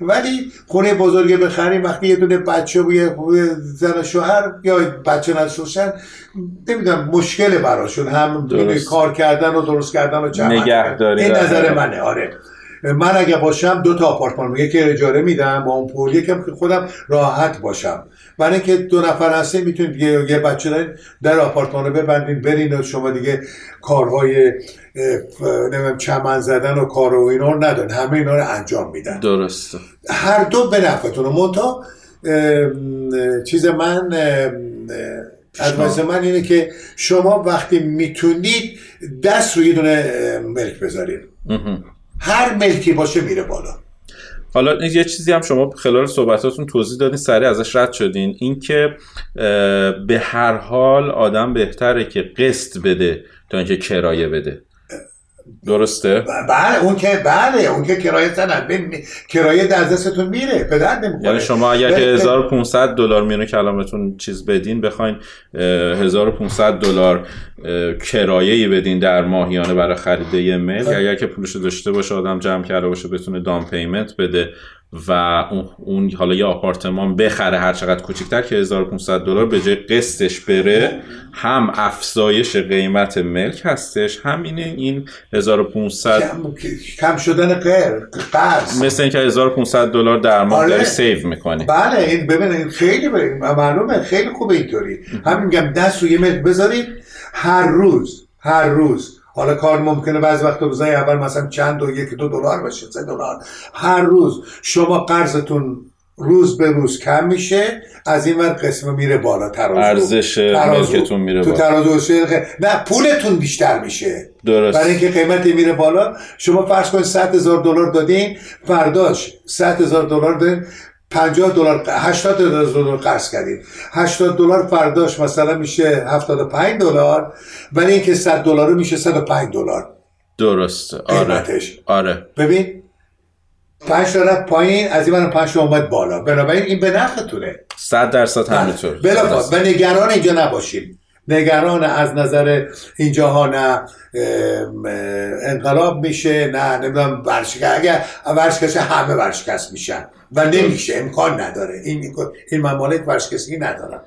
ولی خونه بزرگی بخریم وقتی یه دونه بچه و یه زن شوهر یا بچه نشوشن نمی‌دونم مشکل براشون. هم کار کردن و درست کردن و نگهداری این نظر منه. آره. من اگه باشم دو تا آپارتمان یکی اجاره میدم با اون پول یکم که خودم راحت باشم. برای اینکه دو نفر هستین می‌تونید یه, یه بچه دارین در آپارتمان رو ببندین برین و شما دیگه کارهای نمیم چمن زدن و کار و اینا رو ندارین. همه اینا رو انجام میدن. درسته. هر دو به نفعتون. منتها چیز من از من اینه که شما وقتی می‌تونید دست روی دونه ملک بذارید هر ملکی باشه میره بالا. حالا یه چیزی هم شما خلال صحبتاتون توضیح دادین سریع ازش رد شدین. اینکه به هر حال آدم بهتره که قسط بده تا اینکه کرایه بده. درسته؟ بله اون که بله اون که کرایه سند کرایه در دستتون میره پدر نمی‌کنه یعنی شما اگر که 1500 دلار میونه کلامتون چیز بدین بخواین 1500 دلار کرایه بدین در ماهیانه برای خرید یه ملک. بله. اگر که پولش داشته باشه آدم جمع کرده باشه بتونه دام پیمنت بده. و اون حالا یه آپارتمان بخره هر چقدر کوچیکتر که 1500 دلار به جای قسطش بره هم افزایش قیمت ملک هستش همینه این 1500 کم, شدن قرض مثل اینکه 1500 دلار در ماه داری سیو می‌کنی. بله این ببینید خیلی معلومه خیلی خوبه اینطوری. همین میگم دست روی ملک بذارید هر روز هر روز حالا کار ممکنه بعض وقت روزای اول مثلا چند و یک دو دلار باشه سه دلار. هر روز شما قرضتون روز به روز کم میشه از این ور قسم میره بالا ترازو. ارزش ملکتون میره بالا. تو ترازو نه پولتون بیشتر میشه. درست. برای اینکه قیمتی میره بالا. شما فرض کنید 100 هزار دلار دادین فرداش 100 هزار دلار دادین. 50 دلار 80 دلار قرض کردید 80 دلار فرداش مثلا میشه 75 دلار ولی اینکه 100 دلار میشه 105 دلار. درسته. آره. آره. ببین 5 دلار پایین از این 5 اومد بالا. بنابراین این به نفعتونه. 100 درصد همینطور. بلا و نگران اینجا نباشیم. نگران از نظر اینجاها نه انقلاب میشه نه نمی‌دونم ورشکست اگر ورشکست همه ورشکست میشن و نمیشه امکان نداره. این این ممالک ورشکستگی ندارن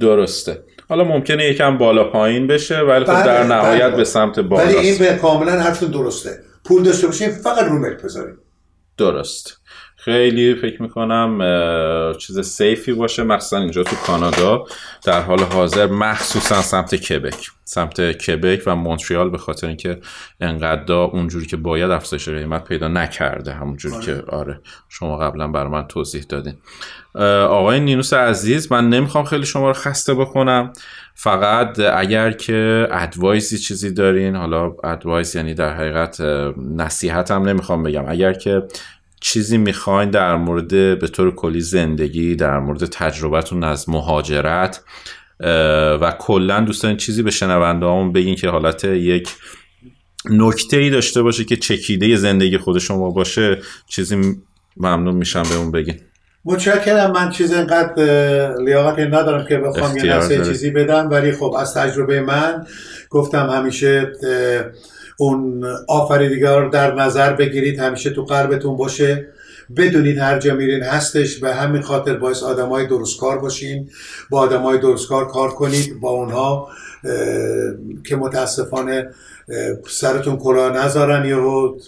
درسته. حالا ممکنه یکم بالا پایین بشه ولی خب در بله، نهایت بله. به سمت بالا ولی این به کاملا حرفتون درسته. پول داشته باشین فقط رو ملک بذاریم. درست. خیلی فکر می‌کنم چیز سیفی باشه مخصوصا اینجا تو کانادا. در حال حاضر مخصوصا سمت کبک. سمت کبک و مونتریال به خاطر اینکه انقدر اونجوری که باید افزایش قیمت پیدا نکرده همونجوری آره. که آره شما قبلا بر من توضیح دادین. آقای نینوس عزیز من نمی‌خوام خیلی شما رو خسته بکنم. فقط اگر که ادوایزی چیزی دارین حالا ادوایز یعنی در حقیقت نصیحت هم نمی‌خوام بگم. اگر که چیزی می‌خواین در مورد به طور کلی زندگی در مورد تجربتون از مهاجرت و کلا دوستان چیزی به شنونده همون بگین که حالت یک نکته ای داشته باشه که چکیده زندگی خود شما باشه چیزی ممنون میشم به اون بگین. متشکرم. من چیز اینقدر لیاقتی ندارم که بخوام یه چیزی بدم ولی خب از تجربه من گفتم همیشه اون آفریدگار در نظر بگیرید همیشه تو قلبتون باشه. بدونید هر جا میرین هستش به همین خاطر باعث آدمای درست کار باشین. با آدمای درست کار کار کنید. با اونها که متاسفانه سرتون کلاه نذارن یهو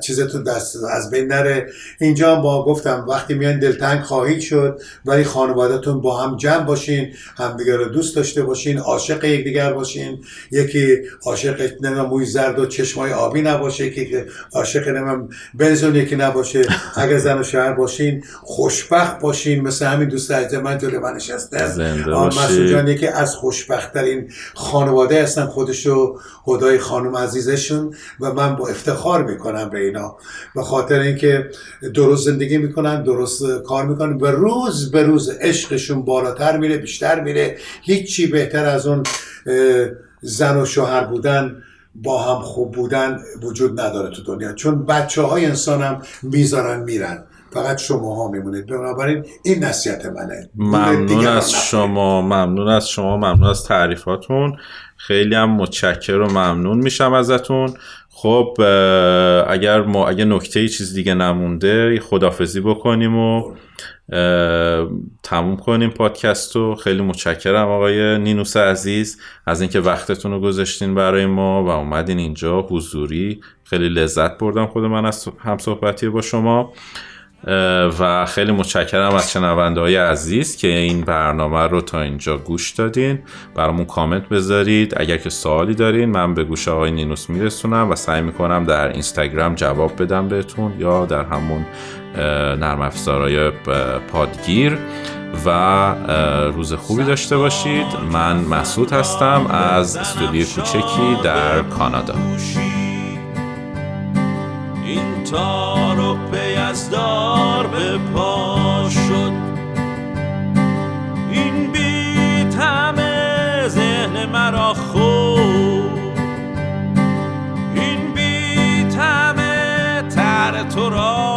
چیزتون دست از بین نره. اینجا با گفتم وقتی میان دلتنگ خواهید شد ولی خانوادهتون با هم جمع باشین همدیگه رو دوست داشته باشین عاشق یکدیگر باشین. یکی عاشق نمیم موی زرد و چشمای آبی نباشه که عاشق نمیم بنزون یکی نباشه. اگر زن و شهر باشین خوشبخت باشین. مثل همین دوست عزیز من جلوی من نشسته. جان یکی از خوشبختترین خانواده هستن خودشو خدای خانم عزیزشون. و من با افتخار می‌کنم به اینا. به خاطر اینکه درست زندگی می‌کنن درست کار می‌کنن و روز به روز عشقشون بالاتر میره بیشتر میره. هیچی بهتر از اون زن و شوهر بودن با هم خوب بودن وجود نداره تو دنیا. چون بچه های انسان هم می‌ذارن میرن. فقط شما ها میمونید. بنابراین این نصیحت منه. ممنون از شما. ممنون از شما. ممنون از تعریفاتون. خیلی هم متشکر و ممنون میشم ازتون. خب اگر ما اگه نکته چیز دیگه نمونده خدافزی بکنیم و تموم کنیم پادکست رو. خیلی متشکرم آقای نینوس عزیز از اینکه وقتتون رو گذاشتین برای ما و اومدین اینجا. حضوری خیلی لذت بردم خود من از هم صحبتی با شما. و خیلی متشکرم از شنونده های عزیز که این برنامه رو تا اینجا گوش دادین. برامون کامنت بذارید. اگر که سوالی دارین من به گوش آقای نینوس میرسونم و سعی می‌کنم در اینستاگرام جواب بدم بهتون یا در همون نرم افزارهای پادگیر. و روز خوبی داشته باشید. من مسعود هستم از استودیو کوچکی در کانادا. تا به از دار به پا شد. این بیت همه ذهن مرا خود این بیت همه تر تو را